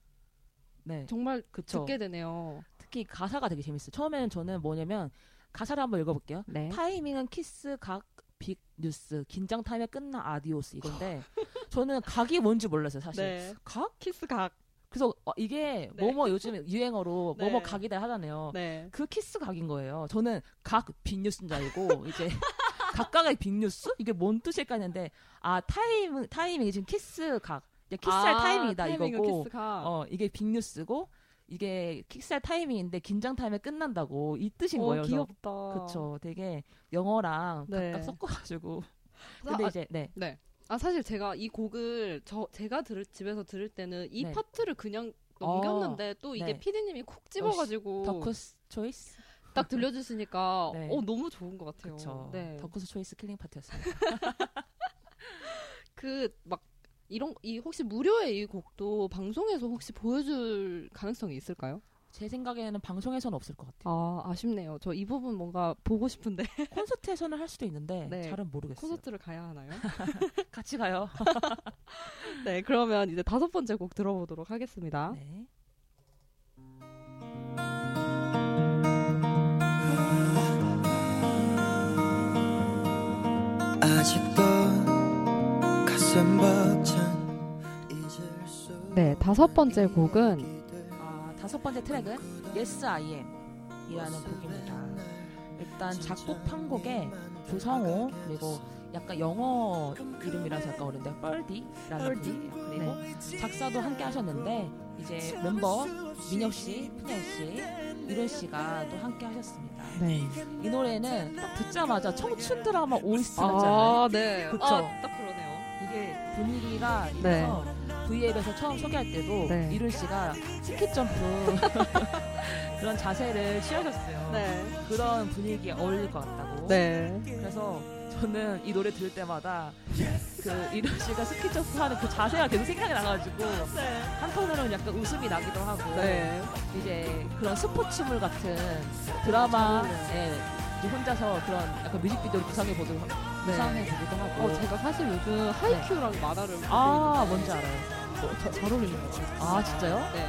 Speaker 3: 네.
Speaker 1: 정말
Speaker 3: 그쵸.
Speaker 1: 듣게 되네요.
Speaker 3: 특히 가사가 되게 재밌어요. 처음에는 저는 뭐냐면 가사를 한번 읽어볼게요.
Speaker 1: 네.
Speaker 3: 타이밍은 키스 각 big news 긴장 타임에 끝나 adiós 이건데 저는 각이 뭔지 몰랐어요 사실
Speaker 1: 네.
Speaker 3: 각
Speaker 1: 키스 각.
Speaker 3: 그래서 어, 이게
Speaker 1: 네.
Speaker 3: 뭐뭐 요즘 유행어로
Speaker 1: 네.
Speaker 3: 뭐뭐 각이다 하잖아요
Speaker 1: 네.
Speaker 3: 그 키스 각인 거예요 저는 각 big news인 줄 알고 이제 각각의 big news 이게 뭔 뜻일까 했는데 아 타임 타이밍이 지금 키스 각 이제 키스할
Speaker 1: 아,
Speaker 3: 타이밍이다 이거고
Speaker 1: 키스 각.
Speaker 3: 어 이게 big news고 이게 키스할 타이밍인데 긴장 타임에 끝난다고 이 뜻인
Speaker 1: 어,
Speaker 3: 거예요
Speaker 1: 귀엽다.
Speaker 3: 그쵸. 되게 영어랑
Speaker 1: 네.
Speaker 3: 각각 섞어가지고. 근데
Speaker 1: 아,
Speaker 3: 이제 네.
Speaker 1: 네. 아 사실 제가 이 곡을 저 제가 들을 집에서 들을 때는 이
Speaker 3: 네.
Speaker 1: 파트를 그냥 넘겼는데 또 이게
Speaker 3: 네.
Speaker 1: 피디님이 콕 집어가지고
Speaker 3: 덕후's choice.
Speaker 1: 딱 들려주시니까
Speaker 3: 네.
Speaker 1: 어 너무 좋은 것 같아요.
Speaker 3: 그쵸.
Speaker 1: 네.
Speaker 3: 덕후's choice killing part였어요.
Speaker 1: 그 막 이런 이 혹시 무료의 이 곡도 방송에서 혹시 보여줄 가능성이 있을까요?
Speaker 3: 제 생각에는 방송에서는 없을 것 같아요.
Speaker 1: 아, 아쉽네요. 저 이 부분 뭔가 보고 싶은데
Speaker 3: 콘서트에서는 할 수도 있는데
Speaker 1: 네.
Speaker 3: 잘은 모르겠어요.
Speaker 1: 콘서트를 가야 하나요?
Speaker 3: 같이 가요.
Speaker 1: 네, 그러면 이제 다섯 번째 곡 들어보도록 하겠습니다.
Speaker 3: 네.
Speaker 6: 아직도
Speaker 1: 네, 다섯 번째 곡은
Speaker 3: 아, 다섯 번째 트랙은 Yes I Am 이라는 곡입니다. 일단 작곡 편곡에 조성호 그리고 약간 영어 이름이라서 약간 어려운데 뻘디라는 분이에요. 그리고 작사도 함께 하셨는데 이제 멤버 민혁 씨, 푸네 씨, 이론 씨가 또 함께 하셨습니다.
Speaker 1: 네.
Speaker 3: 이 노래는 딱 듣자마자 청춘 드라마 OST 같잖아요.
Speaker 1: 네.
Speaker 3: 그쵸.
Speaker 1: 아, 딱 그러네요.
Speaker 3: 이게 분위기가
Speaker 1: 네.
Speaker 3: 이래서 V앱에서 처음 소개할 때도
Speaker 1: 네.
Speaker 3: 이룬 씨가 스키 점프 그런 자세를 취하셨어요.
Speaker 1: 네.
Speaker 3: 그런 분위기에 어울릴 것 같다고.
Speaker 1: 네.
Speaker 3: 그래서 저는 이 노래 들을 때마다 그 이룬 씨가 스키 점프하는 그 자세가 계속 생각이 나가지고 한편으로는 약간 웃음이 나기도 하고
Speaker 1: 네.
Speaker 3: 이제 그런 스포츠물 같은 드라마에 이제 혼자서 그런 약간 뮤직비디오를 구상해 보기도 구상해 보기도 하고.
Speaker 1: 어, 제가 사실 요즘 하이큐랑 만화를 보고
Speaker 3: 아
Speaker 1: 있는데
Speaker 3: 뭔지 알아요.
Speaker 1: 어, 저- 잘 어울리는 것 같아요.
Speaker 3: 아 진짜요?
Speaker 1: 네.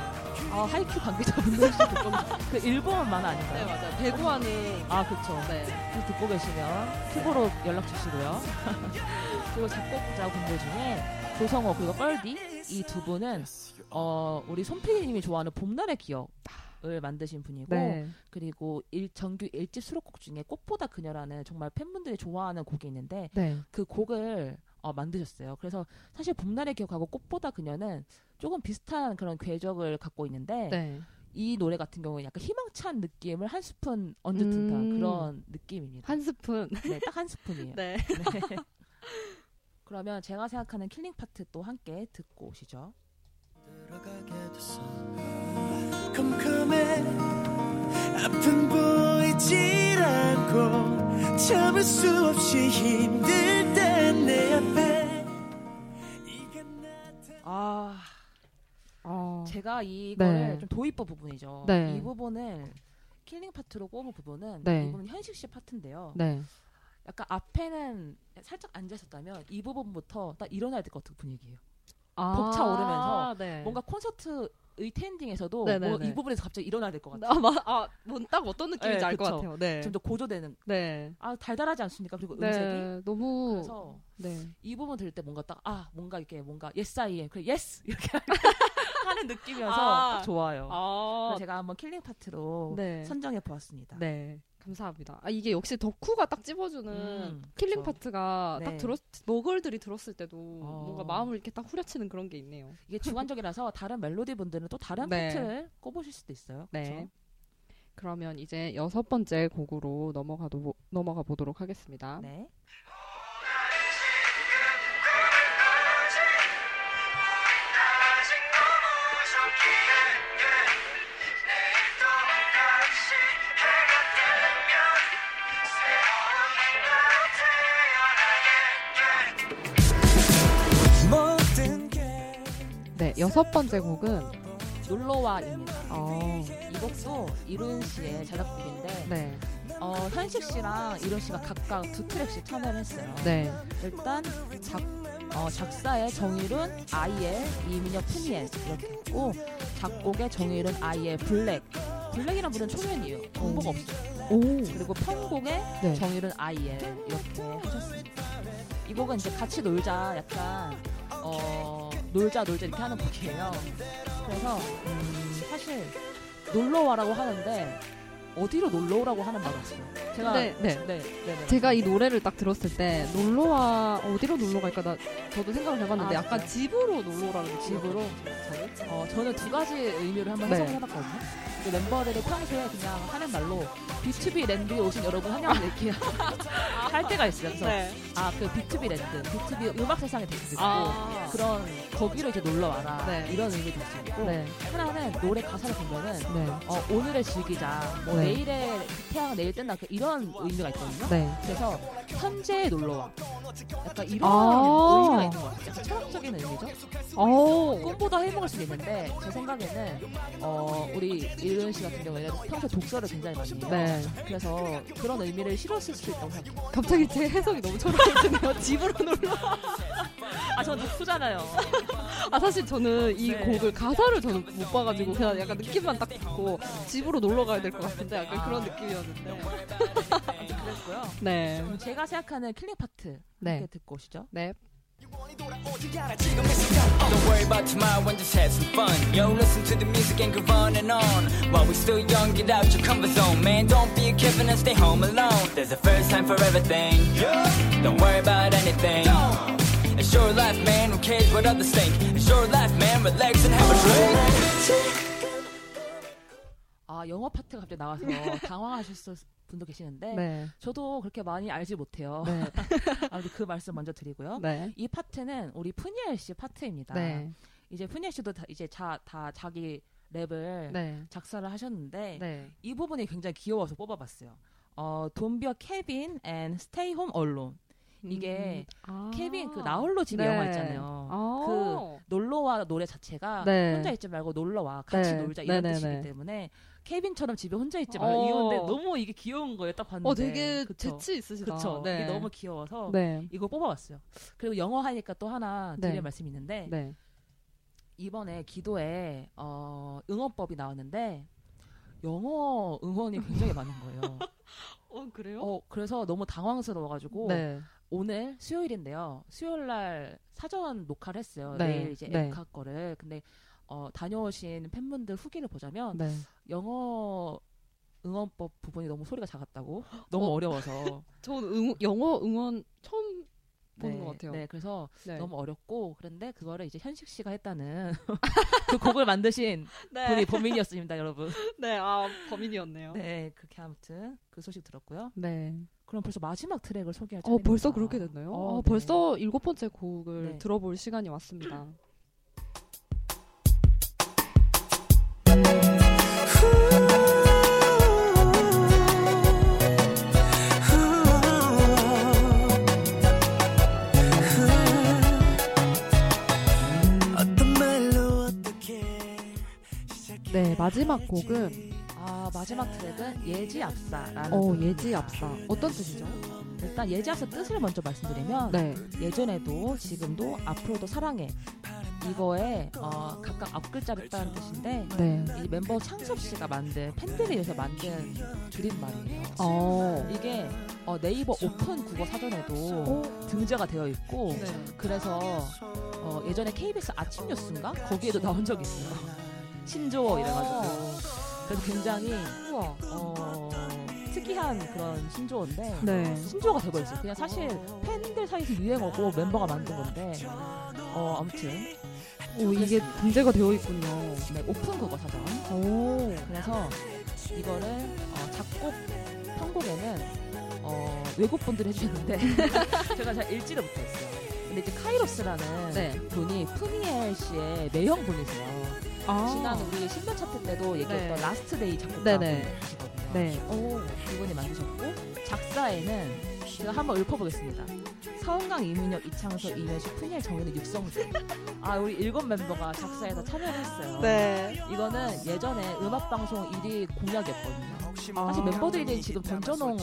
Speaker 3: 아 하이큐 관계자분들 혹시 듣고 계시- 그 일본 만화
Speaker 1: 네,
Speaker 3: 아닌가요?
Speaker 1: 맞아요. 배구하는
Speaker 3: 아 그쵸.
Speaker 1: 네.
Speaker 3: 그 듣고 계시면 큐브로 연락 주시고요. 그리고 작곡자 분들 중에 조성호 그리고 뻘디 이 두 분은 어 우리 손PD님이 좋아하는 봄날의 기억을 만드신 분이고
Speaker 1: 네.
Speaker 3: 그리고 일, 정규 일집 수록곡 중에 꽃보다 그녀라는 정말 팬분들이 좋아하는 곡이 있는데
Speaker 1: 네.
Speaker 3: 그 곡을 어, 만드셨어요. 그래서 사실 봄날의 기억하고 꽃보다 그녀는 조금 비슷한 그런 궤적을 갖고 있는데
Speaker 1: 네.
Speaker 3: 이 노래 같은 경우는 약간 희망찬 느낌을 한 스푼 얹은 듯한
Speaker 1: 음.
Speaker 3: 그런 느낌입니다.
Speaker 1: 한 스푼.
Speaker 3: 네, 딱 한 스푼이에요.
Speaker 1: 네.
Speaker 3: 네. 그러면 제가 생각하는 killing part 또 함께 듣고 오시죠.
Speaker 6: 들어가게 됐어 컴컴해 앞은 보이질 않고 참을 수 없이 힘들
Speaker 3: 아,
Speaker 1: 어.
Speaker 3: 제가 이거를
Speaker 1: 네.
Speaker 3: 좀 도입부 부분이죠.
Speaker 1: 네.
Speaker 3: 이 부분을 killing part로 꼽은 부분은
Speaker 1: 네.
Speaker 3: 이 부분은 현식 씨 파트인데요.
Speaker 1: 네.
Speaker 3: 약간 앞에는 살짝 앉아 있었다면 이 부분부터 딱 일어나야 될 것 같은 분위기예요.
Speaker 1: 아,
Speaker 3: 벅차 오르면서
Speaker 1: 네.
Speaker 3: 뭔가 콘서트 standing에서도. 뭐 이 부분에서 갑자기 일어나야 될 것 같아요.
Speaker 1: 아, 마, 아, 뭔딱 어떤 느낌인지
Speaker 3: 네,
Speaker 1: 알것
Speaker 3: 그쵸.
Speaker 1: 같아요. 네.
Speaker 3: 좀더 고조되는
Speaker 1: 네.
Speaker 3: 아 달달하지 않습니까? 그리고 음색이
Speaker 1: 네. 너무
Speaker 3: 그래서
Speaker 1: 네.
Speaker 3: 이 부분 들을 때 뭔가 딱 아 뭔가 이렇게 뭔가 yes I am 그래 yes 이렇게 하는 느낌이어서
Speaker 1: 아.
Speaker 3: 딱 좋아요.
Speaker 1: 아.
Speaker 3: 그래서 제가 한번 killing part로
Speaker 1: 네.
Speaker 3: 선정해 보았습니다.
Speaker 1: 네. 감사합니다. 아, 이게 역시 덕후가 딱 찝어주는
Speaker 3: 음,
Speaker 1: killing
Speaker 3: 그쵸.
Speaker 1: part가
Speaker 3: 네.
Speaker 1: 딱 들었, 머글들이 들었을 때도
Speaker 3: 어.
Speaker 1: 뭔가 마음을 이렇게 딱 후려치는 그런 게 있네요.
Speaker 3: 이게 주관적이라서 다른 멜로디 분들은 또 다른
Speaker 1: 네.
Speaker 3: 파트를 꼽으실 수도 있어요.
Speaker 1: 네.
Speaker 3: 그쵸?
Speaker 1: 그러면 이제 여섯 번째 곡으로 넘어가, 넘어가 보도록 하겠습니다.
Speaker 3: 네.
Speaker 1: 네, 여섯 번째 곡은
Speaker 3: 놀러와입니다.
Speaker 1: 어,
Speaker 3: 이 곡도 이룬 씨의 자작곡인데
Speaker 1: 네,
Speaker 3: 어, 현식 씨랑 이룬 씨가 각각 두 트랙씩 참여를 했어요.
Speaker 1: 네,
Speaker 3: 일단 작, 어, 작사의 정일은 아이의 이민혁 푸니엔 이렇게 했고 작곡의 정일은 아이의 블랙 블랙이란 분은 초면이에요. 정보가 없어요.
Speaker 1: 오,
Speaker 3: 그리고 편곡의
Speaker 1: 네,
Speaker 3: 정일은 아이의 이렇게 하셨습니다. 이 곡은 이제 같이 놀자 약간 어, 놀자 놀자 이렇게 하는 곡이에요. 그래서 음, 사실 놀러 와라고 하는데 어디로 놀러 오라고 하는 말이 없어요. 제가
Speaker 1: 네, 네.
Speaker 3: 네, 네, 네.
Speaker 1: 제가 이 노래를 딱 들었을 때 놀러 와 어디로 놀러 갈까 나 저도 생각을 해봤는데
Speaker 3: 아,
Speaker 1: 약간? 집으로 놀러 오라는
Speaker 3: 집으로 어, 저는 두 가지 의미로 한번
Speaker 1: 네.
Speaker 3: 해석을 해봤거든요. 그 멤버들이 평소에 그냥 하는 말로 B2B 랜드에 오신 여러분 이렇게 할 때가 있어요. 그래서
Speaker 1: 네.
Speaker 3: 아그 B2B 랜드, B2B 음악 세상에 있고
Speaker 1: 아,
Speaker 3: 그런 거기로 이제 놀러 와라
Speaker 1: 네.
Speaker 3: 이런 의미도 있고
Speaker 1: 네,
Speaker 3: 하나는 노래 가사를 보면은
Speaker 1: 네,
Speaker 3: 어, 오늘을 즐기자, 뭐
Speaker 1: 네.
Speaker 3: 내일의 태양 내일 뜬다 그 이런 의미가 있거든요.
Speaker 1: 네,
Speaker 3: 그래서 현재에 놀러 와. 약간 이런
Speaker 1: 아.
Speaker 3: 의미가 있는 것 같아요. 철학적인 의미죠.
Speaker 1: 오.
Speaker 3: 꿈보다 해몽일 수도 있는데 제 생각에는 어, 우리 이은 씨 같은 경우에는 평소 독서를 굉장히 많이 해요.
Speaker 1: 네.
Speaker 3: 그래서 그런 의미를 실었을 수도 있다고 생각해요.
Speaker 1: 갑자기 제 해석이 너무 초라해지네요. 집으로 놀러.
Speaker 3: 아, 전 덕후잖아요.
Speaker 1: 아 사실 저는 이
Speaker 3: 네.
Speaker 1: 곡을 가사를 저는 못 봐가지고 그냥 약간 느낌만 딱 듣고 집으로 놀러 가야 될 것 같은데 약간 그런 느낌이었는데.
Speaker 3: 그랬고요.
Speaker 1: 네.
Speaker 3: 그럼 제가 생각하는 killing part
Speaker 1: 네.
Speaker 3: 함께 듣고 오시죠.
Speaker 1: 네.
Speaker 7: Don't worry about tomorrow and just have some fun. Yo, listen to the music and go on and on. While we still young, get out your comfort zone. Man, don't be a Kevin and stay home alone. There's a first time for everything. Don't worry about anything. It's your life, man. Who cares what others think? It's your life, man. Relax and have a drink.
Speaker 3: 아, 영어 파트가 갑자기 나와서 당황하셨을 분도 계시는데
Speaker 1: 네.
Speaker 3: 저도 그렇게 많이 알지 못해요.
Speaker 1: 네.
Speaker 3: 그 말씀 먼저 드리고요.
Speaker 1: 네.
Speaker 3: 이 파트는 우리 푸니엘 씨 파트입니다.
Speaker 1: 네.
Speaker 3: 이제 푸니엘 씨도 다, 이제 자, 다 자기 랩을
Speaker 1: 네.
Speaker 3: 작사를 하셨는데
Speaker 1: 네.
Speaker 3: 이 부분이 굉장히 귀여워서 뽑아봤어요. 어, a Kevin and stay home alone. 이게
Speaker 1: 아.
Speaker 3: 케빈 그 나홀로 집에
Speaker 1: 네.
Speaker 3: 영화 있잖아요.
Speaker 1: 아.
Speaker 3: 그 놀러와 노래 자체가
Speaker 1: 네.
Speaker 3: 혼자 있지 말고 놀러와 같이
Speaker 1: 네.
Speaker 3: 놀자 이런
Speaker 1: 네네네.
Speaker 3: 뜻이기 때문에 케빈처럼 집에 혼자 있지 말고
Speaker 1: 어.
Speaker 3: 이건데 너무 이게 귀여운 거예요. 딱 봤는데.
Speaker 1: 어 되게
Speaker 3: 그쵸?
Speaker 1: 재치 있으시다.
Speaker 3: 그쵸.
Speaker 1: 네.
Speaker 3: 이게 너무 귀여워서
Speaker 1: 네.
Speaker 3: 이거 뽑아봤어요. 그리고 영어 하니까 또 하나 드릴
Speaker 1: 네.
Speaker 3: 말씀이 있는데
Speaker 1: 네.
Speaker 3: 이번에 기도에 어, 응원법이 나왔는데 영어 응원이 굉장히 많은 거예요.
Speaker 1: 어 그래요?
Speaker 3: 어, 그래서 너무 당황스러워가지고
Speaker 1: 네.
Speaker 3: 오늘 수요일인데요. 수요일 날 사전 녹화를 했어요.
Speaker 1: 네,
Speaker 3: 내일 이제
Speaker 1: 네.
Speaker 3: 엠카 거를. 근데 어, 다녀오신 팬분들 후기를 보자면
Speaker 1: 네.
Speaker 3: 영어 응원법 부분이 너무 소리가 작았다고. 너무
Speaker 1: 어.
Speaker 3: 어. 려워서
Speaker 1: 전 응, 영어 응원 처음 보는
Speaker 3: 네,
Speaker 1: 것 같아요.
Speaker 3: 네, 그래서
Speaker 1: 네.
Speaker 3: 너무 어렵고 그런데 그거를 이제 현식 씨가 했다는 그 곡을 만드신
Speaker 1: 네.
Speaker 3: 분이 범인이었습니다, 여러분.
Speaker 1: 네, 아 범인이었네요.
Speaker 3: 네, 그렇게 아무튼 그 소식 들었고요.
Speaker 1: 네.
Speaker 3: 그럼 벌써 마지막 트랙을 소개할
Speaker 1: 어
Speaker 3: 차례입니다.
Speaker 1: 벌써 그렇게 됐나요?
Speaker 3: 어,
Speaker 1: 아,
Speaker 3: 네.
Speaker 1: 벌써 일곱 번째 곡을
Speaker 3: 네.
Speaker 1: 들어볼 시간이 왔습니다. 마지막 곡은
Speaker 3: 아 마지막 트랙은 예지 압사라는
Speaker 1: 어. 예지 압사. 어떤 뜻이죠?
Speaker 3: 일단 예지 압사 뜻을 먼저 말씀드리면
Speaker 1: 네.
Speaker 3: 예전에도 지금도 앞으로도 사랑해 이거에 어, 각각 앞 글자를 따는 뜻인데
Speaker 1: 네.
Speaker 3: 이 멤버 창섭 씨가 만든 팬들을 위해서 만든 줄임말이에요.
Speaker 1: 어.
Speaker 3: 이게 어, 네이버 오픈 국어 사전에도
Speaker 1: 어.
Speaker 3: 등재가 되어 있고
Speaker 1: 네.
Speaker 3: 그래서 어, 예전에 KBS 아침 뉴스인가 거기에도 나온 적이 있어요. 신조어 이래가지고 그래서 굉장히
Speaker 1: 우와.
Speaker 3: 어, 특이한 그런 신조어인데
Speaker 1: 네.
Speaker 3: 신조어가 돼버렸어요. 그냥 사실 팬들 사이에서 유행어고 멤버가 만든 건데 어, 아무튼
Speaker 1: 오 이게 등재가 되어 있군요.
Speaker 3: 네, 오픈 국어 사전
Speaker 1: 오.
Speaker 3: 그래서 이거를 어, 작곡 편곡에는 어, 외국 분들이 해주셨는데 제가 잘 읽지를 못했어요. 근데 이제 카이로스라는
Speaker 1: 네.
Speaker 3: 분이 프니엘 씨의 매형 분이세요.
Speaker 1: 아.
Speaker 3: 지난 우리 신년 차트 때도 얘기했던
Speaker 1: 네.
Speaker 3: Last Day 작곡가
Speaker 1: 네네.
Speaker 3: 분이시거든요.
Speaker 1: 네.
Speaker 3: 오, 이분이 만드셨고 작사에는 제가 한번 읊어보겠습니다. 서은광, 이민혁, 이창섭, 임현식, 프니엘, 정일훈, 육성준. 아 우리 일곱 멤버가 작사에서 참여를 했어요.
Speaker 1: 네.
Speaker 3: 이거는 예전에 음악 방송 1위 공약이었거든요.
Speaker 1: 아.
Speaker 3: 사실 멤버들이 지금 던져놓은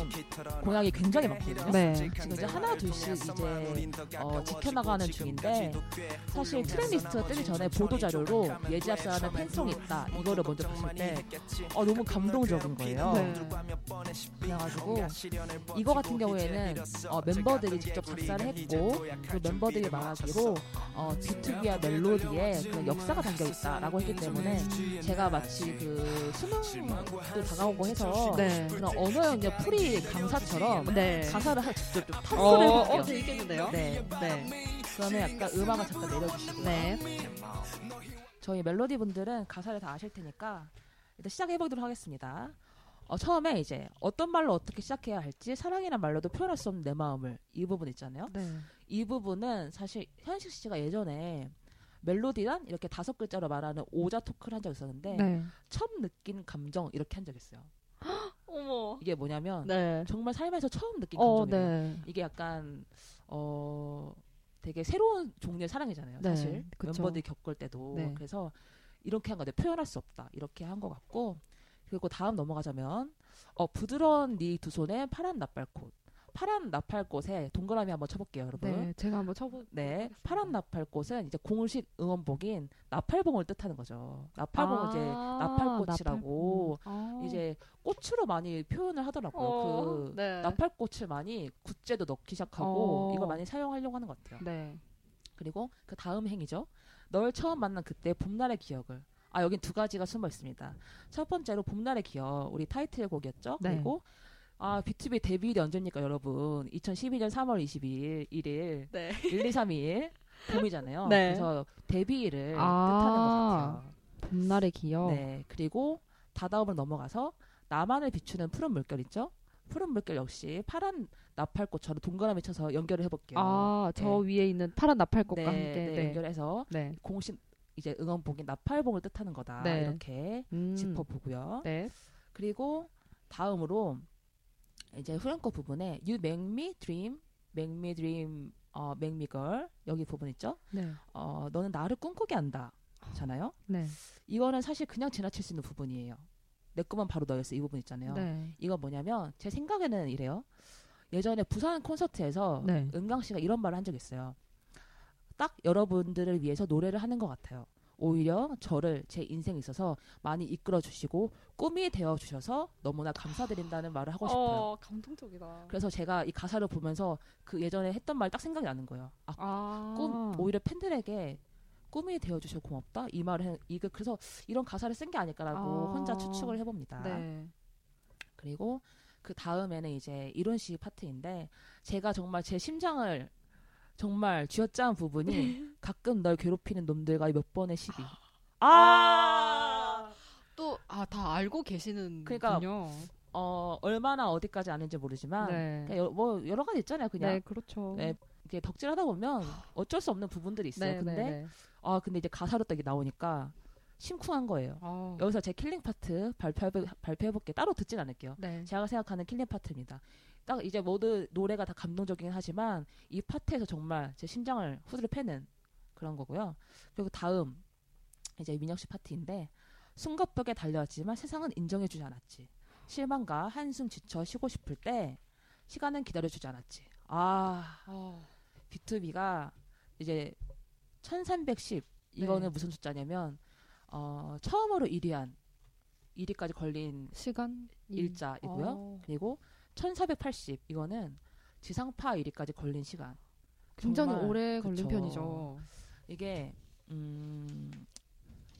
Speaker 3: 공약이 굉장히 많거든요.
Speaker 1: 네.
Speaker 3: 지금 이제 하나 둘씩 이제 어, 지켜나가는 중인데 사실 tracklist가 뜨기 전에 보도 자료로 예지앞사라는 fan song이 있다 이거를 먼저 봤을 때 어, 너무 감동적인 거예요.
Speaker 1: 네.
Speaker 3: 그래가지고 이거 같은 경우에는 어, 멤버들이 직접 작사를 했고 그 멤버들이 말하기로 어, 비투비와 멜로디에 그런 역사가 담겨 있다라고 했기 때문에 제가 마치 그 수능도 다가오고 해서
Speaker 1: 네.
Speaker 3: 그런 언어 영역 풀이 강사처럼
Speaker 1: 네.
Speaker 3: 가사를 하- 직접 좀
Speaker 1: 어,
Speaker 3: 탐구를 해볼게요.
Speaker 1: 어?
Speaker 3: 네.
Speaker 1: 네.
Speaker 3: 그러면 약간 음악을 잠깐 내려주시고
Speaker 1: 네.
Speaker 3: 저희 멜로디 분들은 가사를 다 아실 테니까 일단 시작해보도록 하겠습니다. 어, 처음에 이제 어떤 말로 어떻게 시작해야 할지 사랑이란 말로도 표현할 수 없는 내 마음을 이 부분 있잖아요.
Speaker 1: 네.
Speaker 3: 이 부분은 사실 현식 씨가 예전에 멜로디란 이렇게 다섯 글자로 말하는 오자 토크를 한 적 있었는데
Speaker 1: 네.
Speaker 3: 처음 느낀 감정 이렇게 한 적 있어요.
Speaker 1: 어머. 어.
Speaker 3: 이게 뭐냐면
Speaker 1: 네.
Speaker 3: 정말 삶에서 처음 느낀
Speaker 1: 어,
Speaker 3: 감정이에요.
Speaker 1: 네.
Speaker 3: 이게 약간 어 되게 새로운 종류의 사랑이잖아요.
Speaker 1: 네,
Speaker 3: 사실
Speaker 1: 그쵸.
Speaker 3: 멤버들이 겪을 때도
Speaker 1: 네.
Speaker 3: 그래서 이렇게 한 건데 표현할 수 없다 이렇게 한 것 같고 그리고 다음 넘어가자면 어 부드러운 네 두 손에 파란 나팔꽃 파란 나팔꽃에 동그라미 한번 쳐볼게요, 여러분.
Speaker 1: 네, 제가 한번 쳐보.
Speaker 3: 네, 파란 나팔꽃은 이제 공식 응원복인 나팔봉을 뜻하는 거죠. 나팔봉 이제 나팔꽃이라고
Speaker 1: 아.
Speaker 3: 이제 꽃으로 많이 표현을 하더라고요.
Speaker 1: 어,
Speaker 3: 그
Speaker 1: 네.
Speaker 3: 나팔꽃을 많이 굿즈에도 넣기 시작하고
Speaker 1: 어.
Speaker 3: 이걸 많이 사용하려고 하는 것 같아요.
Speaker 1: 네.
Speaker 3: 그리고 그 다음 행위죠. 널 처음 만난 그때 봄날의 기억을. 아 여긴 두 가지가 숨어 있습니다. 첫 번째로 봄날의 기억 우리 타이틀곡이었죠.
Speaker 1: 네.
Speaker 3: 그리고 아 B2B 데뷔일이 언제입니까 여러분? 2012년 3월 22일 1일
Speaker 1: 네.
Speaker 3: 1, 2, 3, 2일 봄이잖아요.
Speaker 1: 네.
Speaker 3: 그래서 데뷔일을
Speaker 1: 아.
Speaker 3: 뜻하는 것 같아요.
Speaker 1: 봄날의 기억.
Speaker 3: 네. 그리고 다다음을 넘어가서 나만을 비추는 푸른 물결 있죠? 푸른 물결 역시 파란 나팔꽃처럼 동그라미 쳐서 연결을 해볼게요.
Speaker 1: 아, 저
Speaker 3: 네.
Speaker 1: 위에 있는 파란 나팔꽃과
Speaker 3: 네,
Speaker 1: 함께.
Speaker 3: 네,
Speaker 1: 네.
Speaker 3: 연결해서
Speaker 1: 네.
Speaker 3: 공식 이제 응원봉인 나팔봉을 뜻하는 거다.
Speaker 1: 네.
Speaker 3: 이렇게
Speaker 1: 음.
Speaker 3: 짚어보고요.
Speaker 1: 네.
Speaker 3: 그리고 다음으로 이제 후렴구 부분에 You make me dream, make me dream, 어, make me girl 여기 부분 있죠?
Speaker 1: 네.
Speaker 3: 어, 너는 나를 꿈꾸게 한다. 잖아요.
Speaker 1: 네.
Speaker 3: 이거는 사실 그냥 지나칠 수 있는 부분이에요. 내 꿈은 바로 너였어. 이 부분 있잖아요.
Speaker 1: 네.
Speaker 3: 이거 뭐냐면 제 생각에는 이래요. 예전에 부산 콘서트에서
Speaker 1: 네.
Speaker 3: 은강 씨가 이런 말을 한 적이 있어요. 딱 여러분들을 위해서 노래를 하는 것 같아요. 오히려 저를 제 인생에 있어서 많이 이끌어 주시고 꿈이 되어 주셔서 너무나 감사드린다는 말을 하고 싶어요.
Speaker 1: 어, 감동적이다.
Speaker 3: 그래서 제가 이 가사를 보면서 그 예전에 했던 말 딱 생각이 나는 거예요. 아,
Speaker 1: 아.
Speaker 3: 꿈 오히려 팬들에게 꿈이 되어 주셔서 고맙다 이 말을 해, 이거 그래서 이런 가사를 쓴 게 아닐까라고
Speaker 1: 아.
Speaker 3: 혼자 추측을 해봅니다.
Speaker 1: 네.
Speaker 3: 그리고 그 다음에는 이제 이론 씨 파트인데 제가 정말 제 심장을 정말 쥐어짜은 부분이 가끔 널 괴롭히는 놈들과의 몇 번의 시비. 아,
Speaker 1: 또, 아, 다 알고 계시는. 군요.
Speaker 3: 어 얼마나 어디까지 아는지 모르지만
Speaker 1: 네.
Speaker 3: 그냥 여- 뭐 여러 가지 있잖아요. 그냥
Speaker 1: 네, 그렇죠.
Speaker 3: 네, 이렇게 덕질하다 보면 어쩔 수 없는 부분들이 있어요.
Speaker 1: 네,
Speaker 3: 근데
Speaker 1: 네, 네.
Speaker 3: 아 근데 이제 가사로 딱 이게 나오니까 심쿵한 거예요.
Speaker 1: 아.
Speaker 3: 여기서 제 killing part 발표해 발표해볼게 따로 듣진 않을게요.
Speaker 1: 네.
Speaker 3: 제가 생각하는 killing part입니다. 딱 이제 모두 노래가 다 감동적이긴 하지만 이 파트에서 정말 제 심장을 후드려 패는 그런 거고요. 그리고 다음 이제 민혁 씨 파트인데 숨가쁘게 달려왔지만 세상은 인정해주지 않았지. 실망과 한숨 지쳐 쉬고 싶을 때 시간은 기다려주지 않았지. 아
Speaker 1: 아.
Speaker 3: B2B가 이제 1310 이거는
Speaker 1: 네.
Speaker 3: 무슨 숫자냐면 어, 처음으로 1위한 1위까지 걸린
Speaker 1: 시간?
Speaker 3: 일자이고요.
Speaker 1: 어.
Speaker 3: 그리고 1480 이거는 지상파 1위까지 걸린 시간.
Speaker 1: 굉장히 오래 걸린
Speaker 3: 그쵸.
Speaker 1: 편이죠.
Speaker 3: 이게 음,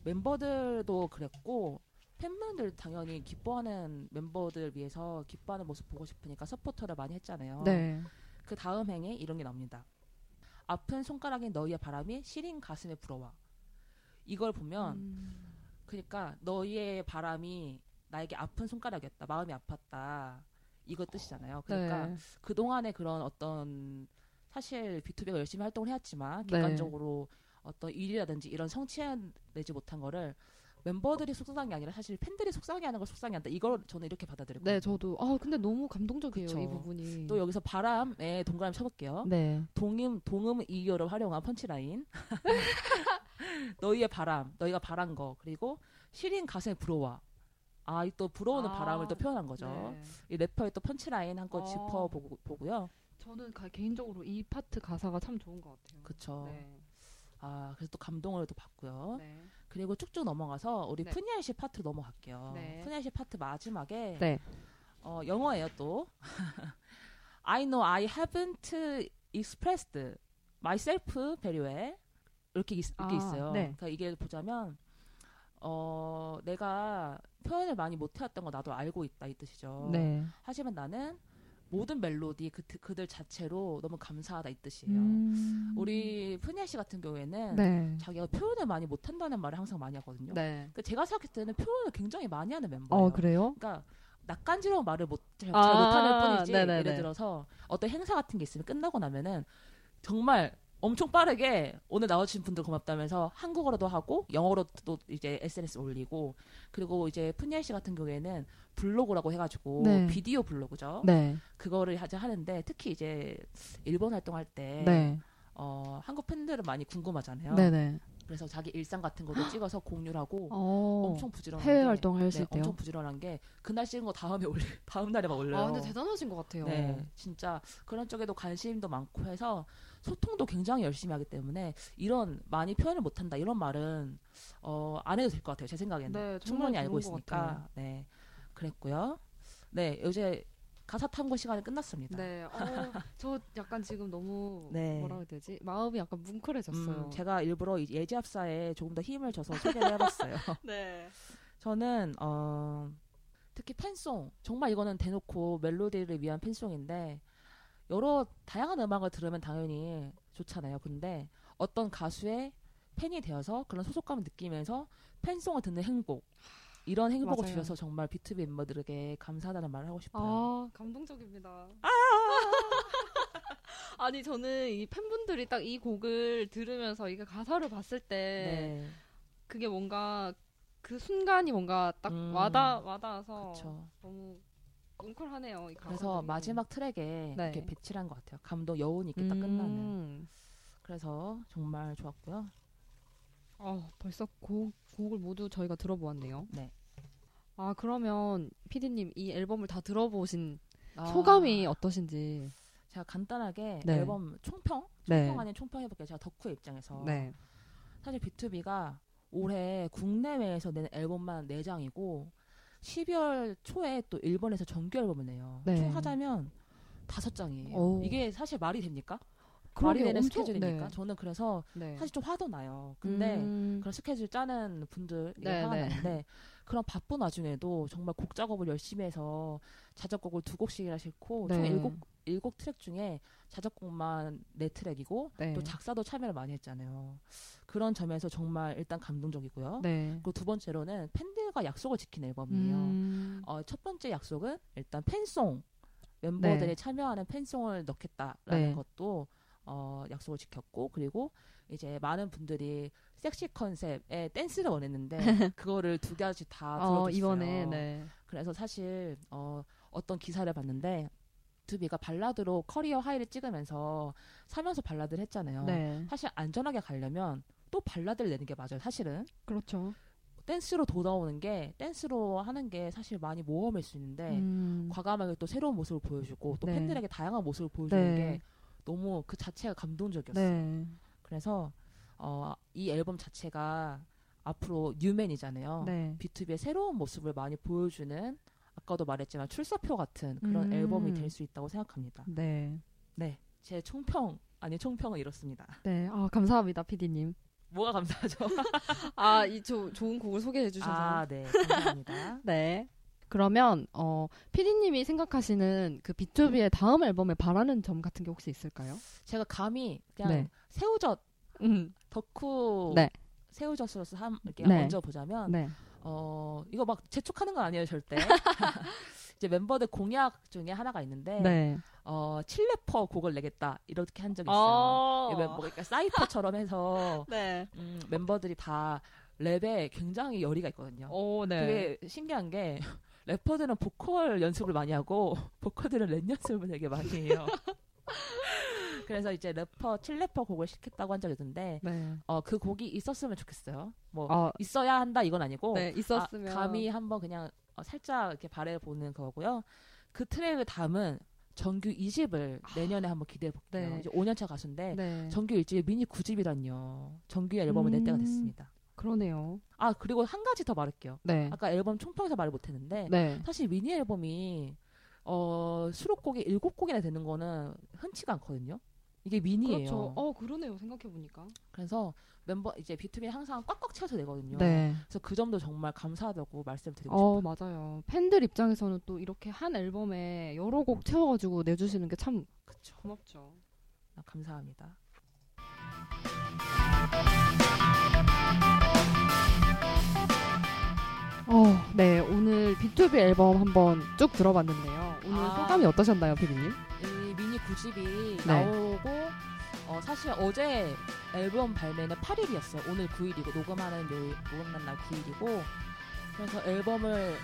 Speaker 3: 멤버들도 그랬고 팬분들 당연히 기뻐하는 멤버들 위해서 기뻐하는 모습 보고 싶으니까 서포터를 많이 했잖아요.
Speaker 1: 네.
Speaker 3: 그 다음 행에 이런 게 나옵니다. 아픈 손가락인 너희의 바람이 시린 가슴에 불어와. 이걸 보면
Speaker 1: 음.
Speaker 3: 그러니까 너희의 바람이 나에게 아픈 손가락이었다. 마음이 아팠다. 이거 뜻이잖아요. 그러니까
Speaker 1: 네.
Speaker 3: 그 동안의 그런 어떤 사실 B2B가 열심히 활동을 해왔지만
Speaker 1: 네.
Speaker 3: 객관적으로 어떤 일이라든지 이런 성취해내지 못한 거를 멤버들이 속상한 게 아니라 사실 팬들이 속상해하는 걸 속상해한다. 이걸 저는 이렇게 받아들였고
Speaker 1: 네, 저도. 아, 근데 너무 감동적이에요,
Speaker 3: 그쵸.
Speaker 1: 이 부분이.
Speaker 3: 또 여기서 바람에 동그라미 쳐볼게요.
Speaker 1: 네.
Speaker 3: 동음 동음 이어를 활용한 펀치라인. 너희의 바람, 너희가 바란 거 그리고 시린 가슴에 불어와. 아, 이또 불어오는
Speaker 1: 아,
Speaker 3: 바람을 또 표현한 거죠.
Speaker 1: 네.
Speaker 3: 이 래퍼의 또 펀치라인 한거
Speaker 1: 어.
Speaker 3: 짚어보고요.
Speaker 1: 저는 가- 개인적으로 이 파트 가사가 참 좋은 것 같아요.
Speaker 3: 그쵸.
Speaker 1: 네.
Speaker 3: 아, 그래서 또 감동을 또 받고요.
Speaker 1: 네.
Speaker 3: 그리고 쭉쭉 넘어가서 우리
Speaker 1: 네.
Speaker 3: 프니엘 씨 파트 넘어갈게요.
Speaker 1: 네.
Speaker 3: 프니엘 씨 파트 마지막에
Speaker 1: 네.
Speaker 3: 어, 영어예요 또. I know I haven't expressed myself very well. 이렇게, 있, 이렇게
Speaker 1: 아,
Speaker 3: 있어요.
Speaker 1: 네.
Speaker 3: 그러니까 이게 보자면 어, 내가 표현을 많이 못해왔던 거 나도 알고 있다 이 뜻이죠.
Speaker 1: 네.
Speaker 3: 하지만 나는 모든 멜로디 그, 그들 자체로 너무 감사하다 이 뜻이에요.
Speaker 1: 음.
Speaker 3: 우리 푸니엘 씨 같은 경우에는
Speaker 1: 네.
Speaker 3: 자기가 표현을 많이 못한다는 말을 항상 많이 하거든요.
Speaker 1: 네.
Speaker 3: 그 제가 생각했을 때는 표현을 굉장히 많이 하는 멤버예요.
Speaker 1: 어, 그래요?
Speaker 3: 그러니까 낯간지러운 말을 못, 잘,
Speaker 1: 아,
Speaker 3: 잘 못하는 뿐이지
Speaker 1: 네네네.
Speaker 3: 예를 들어서 어떤 행사 같은 게 있으면 끝나고 나면은 정말 엄청 빠르게 오늘 나와주신 분들 고맙다면서 한국어로도 하고 영어로도 이제 SNS 올리고 그리고 이제 푸니엘 씨 같은 경우에는 블로그라고 해가지고
Speaker 1: 네.
Speaker 3: 비디오 블로그죠.
Speaker 1: 네.
Speaker 3: 그거를 하자 하는데 특히 이제 일본 활동할 때
Speaker 1: 네.
Speaker 3: 어, 한국 팬들은 많이 궁금하잖아요.
Speaker 1: 네네.
Speaker 3: 그래서 자기 일상 같은 것도 찍어서 공유를 하고
Speaker 1: 어,
Speaker 3: 엄청 부지런한
Speaker 1: 해외
Speaker 3: 게-
Speaker 1: 활동하실
Speaker 3: 네,
Speaker 1: 때요.
Speaker 3: 엄청 부지런한 게 그날 찍은 거 다음에 올리 다음 날에 막 올려요.
Speaker 1: 아, 근데 대단하신 것 같아요.
Speaker 3: 네, 진짜 그런 쪽에도 관심도 많고 해서 소통도 굉장히 열심히 하기 때문에 이런 많이 표현을 못한다 이런 말은 어, 안 해도 될 것 같아요. 제 생각에는
Speaker 1: 네,
Speaker 3: 충분히 알고 있으니까
Speaker 1: 같아요.
Speaker 3: 네 그랬고요. 네, 이제 가사 탐구 시간이 끝났습니다.
Speaker 1: 네. 어, 저 약간 지금 너무
Speaker 3: 네.
Speaker 1: 뭐라 해야 되지? 마음이 약간 뭉클해졌어요.
Speaker 3: 음, 제가 일부러 이 예지합사에 조금 더 힘을 줘서 소개를 해봤어요.
Speaker 1: 네.
Speaker 3: 저는 어, 특히 팬송 정말 이거는 대놓고 멜로디를 위한 팬송인데 여러 다양한 음악을 들으면 당연히 좋잖아요. 근데 어떤 가수의 팬이 되어서 그런 소속감을 느끼면서 fan song을 듣는 행복 이런 행복을
Speaker 1: 맞아요.
Speaker 3: 주셔서 정말 B2B 멤버들에게 감사하다는 말을 하고 싶어요.
Speaker 1: 아, 감동적입니다. 아니, 저는 이 팬분들이 딱 이 곡을 들으면서 이게 가사를 봤을 때
Speaker 3: 네,
Speaker 1: 그게 뭔가 그 순간이 뭔가 딱
Speaker 3: 음.
Speaker 1: 와닿, 와닿아서
Speaker 3: 그렇죠.
Speaker 1: 너무 뭉클하네요. 이
Speaker 3: 그래서. 마지막 트랙에
Speaker 1: 네.
Speaker 3: 이렇게 배치한 것 같아요. 감동 여운이 있게 딱 끝나는.
Speaker 1: 음.
Speaker 3: 그래서 정말 좋았고요.
Speaker 1: 어, 벌써 곡, 곡을 모두 저희가 들어보았네요.
Speaker 3: 네.
Speaker 1: 아, 그러면 피디님 이 앨범을 다 들어보신
Speaker 3: 아,
Speaker 1: 소감이 어떠신지.
Speaker 3: 제가 간단하게
Speaker 1: 네.
Speaker 3: 앨범 총평,
Speaker 1: 네.
Speaker 3: 총평 아닌 총평 해볼게요. 제가 덕후의 입장에서
Speaker 1: 네.
Speaker 3: 사실 B2B가 올해 국내외에서 낸 앨범만 4장이고 12월 초에 또 일본에서 정규 앨범을 내요.
Speaker 1: 네.
Speaker 3: 총 하자면 5장이에요.
Speaker 1: 오.
Speaker 3: 이게 사실 말이 됩니까? 말이. 되는
Speaker 1: 엄청-
Speaker 3: 스케줄입니까?
Speaker 1: 네.
Speaker 3: 저는 그래서
Speaker 1: 네.
Speaker 3: 사실 좀 화도 나요. 근데
Speaker 1: 음,
Speaker 3: 그런 스케줄 짜는 분들
Speaker 1: 네,
Speaker 3: 화가
Speaker 1: 네.
Speaker 3: 나는데 그런 바쁜 와중에도 정말 곡 작업을 열심히 해서 자작곡을 두 곡씩이나 싣고 총
Speaker 1: 네.
Speaker 3: 일곱 일곱 트랙 중에 자작곡만 네 트랙이고
Speaker 1: 네.
Speaker 3: 또 작사도 참여를 많이 했잖아요. 그런 점에서 정말 일단 감동적이고요.
Speaker 1: 네.
Speaker 3: 그리고 두 번째로는 팬들과 약속을 지킨 앨범이에요.
Speaker 1: 음,
Speaker 3: 어, 첫 번째 약속은 일단 팬송 멤버들이
Speaker 1: 네.
Speaker 3: 참여하는 fan song을 넣겠다라는
Speaker 1: 네.
Speaker 3: 것도 어, 약속을 지켰고 그리고 이제 많은 분들이 섹시 컨셉의 댄스를 원했는데 그거를 두 가지 다 들어줬어요.
Speaker 1: 어, 이번에 네.
Speaker 3: 그래서 사실 어, 어떤 기사를 봤는데 비투비가 발라드로 career high를 찍으면서 살면서 발라드를 했잖아요.
Speaker 1: 네.
Speaker 3: 사실 안전하게 가려면 또 발라드를 내는 게 맞아요. 사실은
Speaker 1: 그렇죠.
Speaker 3: 댄스로 돌아오는 게 댄스로 하는 게 사실 많이 모험일 수 있는데
Speaker 1: 음,
Speaker 3: 과감하게 또 새로운 모습을 보여주고 또
Speaker 1: 네.
Speaker 3: 팬들에게 다양한 모습을 보여주는
Speaker 1: 네.
Speaker 3: 게 너무 그 자체가 감동적이었어요.
Speaker 1: 네.
Speaker 3: 그래서 어, 이 앨범 자체가 앞으로 뉴맨이잖아요.
Speaker 1: 네.
Speaker 3: B2B의 새로운 모습을 많이 보여주는 아까도 말했지만 출사표 같은 그런
Speaker 1: 음.
Speaker 3: 앨범이 될 수 있다고 생각합니다.
Speaker 1: 네.
Speaker 3: 네, 제 총평 아니 총평은 이렇습니다.
Speaker 1: 네. 아, 감사합니다, 피디님.
Speaker 3: 뭐가 감사하죠?
Speaker 1: 아, 이 조, 좋은 곡을 소개해 주셔서.
Speaker 3: 아, 네, 감사합니다.
Speaker 1: 네. 그러면 어 피디님이 생각하시는 그 B2B의 다음 앨범에 바라는 점 같은 게 혹시 있을까요?
Speaker 3: 제가 감히 그냥
Speaker 1: 네.
Speaker 3: 새우젓
Speaker 1: 음.
Speaker 3: 덕후
Speaker 1: 네.
Speaker 3: 새우젓으로서 한 이렇게
Speaker 1: 네.
Speaker 3: 얹어 보자면
Speaker 1: 네.
Speaker 3: 어 이거 막 재촉하는 건 아니에요 절대. 이제 멤버들 공약 중에 하나가 있는데
Speaker 1: 네.
Speaker 3: 어 칠래퍼 곡을 내겠다 이렇게 한 적이 있어요.
Speaker 1: 아.
Speaker 3: 이 멤버 그러니까 사이퍼처럼 해서
Speaker 1: 네.
Speaker 3: 음, 멤버들이 다 랩에 굉장히 열의가 있거든요.
Speaker 1: 오, 네.
Speaker 3: 그게 신기한 게 래퍼들은 보컬 연습을 많이 하고 보컬들은 랩 연습을 되게 많이 해요. 그래서 이제 래퍼 칠래퍼 곡을 시켰다고 한 적이 있는데
Speaker 1: 네.
Speaker 3: 어그 곡이 있었으면 좋겠어요. 뭐
Speaker 1: 아,
Speaker 3: 있어야 한다 이건 아니고
Speaker 1: 네, 있었으면
Speaker 3: 아, 감히 한번 그냥 어, 살짝 이렇게 바래 보는 거고요. 그 트랙을 담은 정규 2집을 내년에 한번 기대해 볼게요.
Speaker 1: 네.
Speaker 3: 이제 5년차 가수인데
Speaker 1: 네.
Speaker 3: 정규 1집이 미니 9집이라뇨. 정규 앨범을 낼 때가
Speaker 1: 음.
Speaker 3: 됐습니다.
Speaker 1: 그러네요.
Speaker 3: 아 그리고 한 가지 더 말할게요.
Speaker 1: 네.
Speaker 3: 아까 앨범 총평에서 말을 못했는데
Speaker 1: 네.
Speaker 3: 사실 미니 앨범이 어 수록곡이 7곡이나 되는 거는 흔치가 않거든요. 이게 미니예요.
Speaker 1: 그렇죠. 어, 그러네요. 생각해 보니까.
Speaker 3: 그래서 멤버 이제 B2B 항상 꽉꽉 채워서 내거든요.
Speaker 1: 네.
Speaker 3: 그래서 그 점도 정말 감사하다고 말씀드리고 싶어요.
Speaker 1: 어, 맞아요. 팬들 입장에서는 또 이렇게 한 앨범에 여러 곡 채워가지고 내주시는 게참
Speaker 3: 그쵸.
Speaker 1: 고맙죠.
Speaker 3: 아, 감사합니다.
Speaker 1: 어, 네. 오늘 B2B 앨범 한번 쭉 들어봤는데요. 오늘
Speaker 3: 아.
Speaker 1: 소감이 어떠셨나요, 피디님?
Speaker 3: 이 미니 9집이
Speaker 1: 네.
Speaker 3: 나오고 어, 사실 어제 앨범 발매는 8일이었어요. 오늘 9일이고 녹음하는 요 녹음한 날 9일이고 그래서 앨범을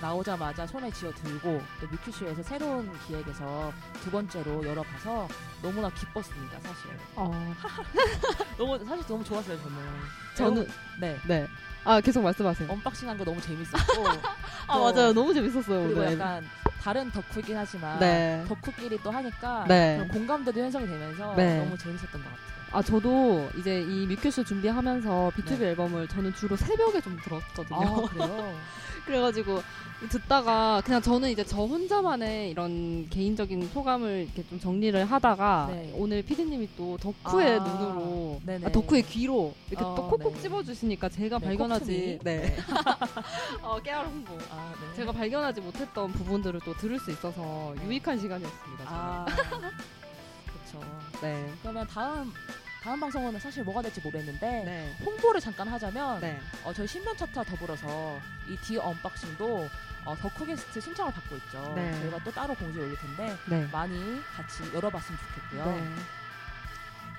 Speaker 3: 나오자마자 손에 쥐어 들고 또 뮤큐쇼에서 새로운 기획에서 두 번째로 열어봐서 너무나 기뻤습니다. 사실
Speaker 1: 어,
Speaker 3: 너무 사실 너무 좋았어요. 저는
Speaker 1: 저는
Speaker 3: 네
Speaker 1: 네. 아 계속 말씀하세요.
Speaker 3: 언박싱한 거 너무 재밌었고
Speaker 1: 아
Speaker 3: 또
Speaker 1: 맞아요. 너무 재밌었어요
Speaker 3: 그리고
Speaker 1: 오늘.
Speaker 3: 약간 다른 덕후이긴 하지만
Speaker 1: 네.
Speaker 3: 덕후끼리 또 하니까
Speaker 1: 네.
Speaker 3: 그런 공감대도 형성이 되면서
Speaker 1: 네.
Speaker 3: 너무 재밌었던 것 같아요.
Speaker 1: 아 저도 이제 이 뮤큐쇼 준비하면서 B2B
Speaker 3: 네.
Speaker 1: 앨범을 저는 주로 새벽에 좀 들었거든요.
Speaker 3: 아 그래요?
Speaker 1: 그래가지고 듣다가 그냥 저는 이제 저 혼자만의 이런 개인적인 소감을 이렇게 좀 정리를 하다가
Speaker 3: 네.
Speaker 1: 오늘 피디님이 또 덕후의
Speaker 3: 아,
Speaker 1: 눈으로. 아, 덕후의 귀로 이렇게
Speaker 3: 어,
Speaker 1: 또 콕콕
Speaker 3: 네.
Speaker 1: 집어주시니까 제가
Speaker 3: 네,
Speaker 1: 발견하지
Speaker 3: 콕투미.
Speaker 1: 네. 어, 깨알 홍보.
Speaker 3: 아, 네.
Speaker 1: 제가 발견하지 못했던 부분들을 또 들을 수 있어서 유익한 시간이었습니다.
Speaker 3: 아 그렇죠.
Speaker 1: 네.
Speaker 3: 그러면 다음 다음 방송은 사실 뭐가 될지 모르겠는데
Speaker 1: 네.
Speaker 3: 홍보를 잠깐 하자면
Speaker 1: 네.
Speaker 3: 어, 저희 신변 차트와 더불어서 이 The Unboxing도 어, 덕후 게스트 신청을 받고 있죠.
Speaker 1: 네.
Speaker 3: 저희가 또 따로 공지 올릴 텐데
Speaker 1: 네.
Speaker 3: 많이 같이 열어봤으면 좋겠고요.
Speaker 1: 네.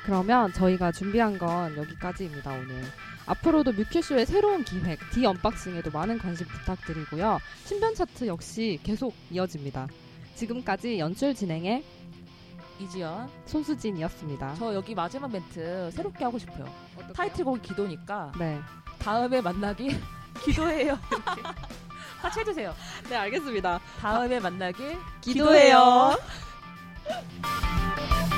Speaker 1: 그러면 저희가 준비한 건 여기까지입니다, 오늘. 앞으로도 뮤큐쇼의 새로운 기획, 디 언박싱에도 많은 관심 부탁드리고요. 신변 차트 역시 계속 이어집니다. 지금까지 연출 진행의
Speaker 3: 이지연,
Speaker 1: 손수진이었습니다.
Speaker 3: 저 여기 마지막 멘트 새롭게 하고 싶어요. 타이틀곡이 기도니까
Speaker 1: 네.
Speaker 3: 다음에 만나길 기도해요. 같이 해주세요.
Speaker 1: 네, 알겠습니다.
Speaker 3: 다음에 만나길
Speaker 1: 기도해요.
Speaker 3: 기도해요.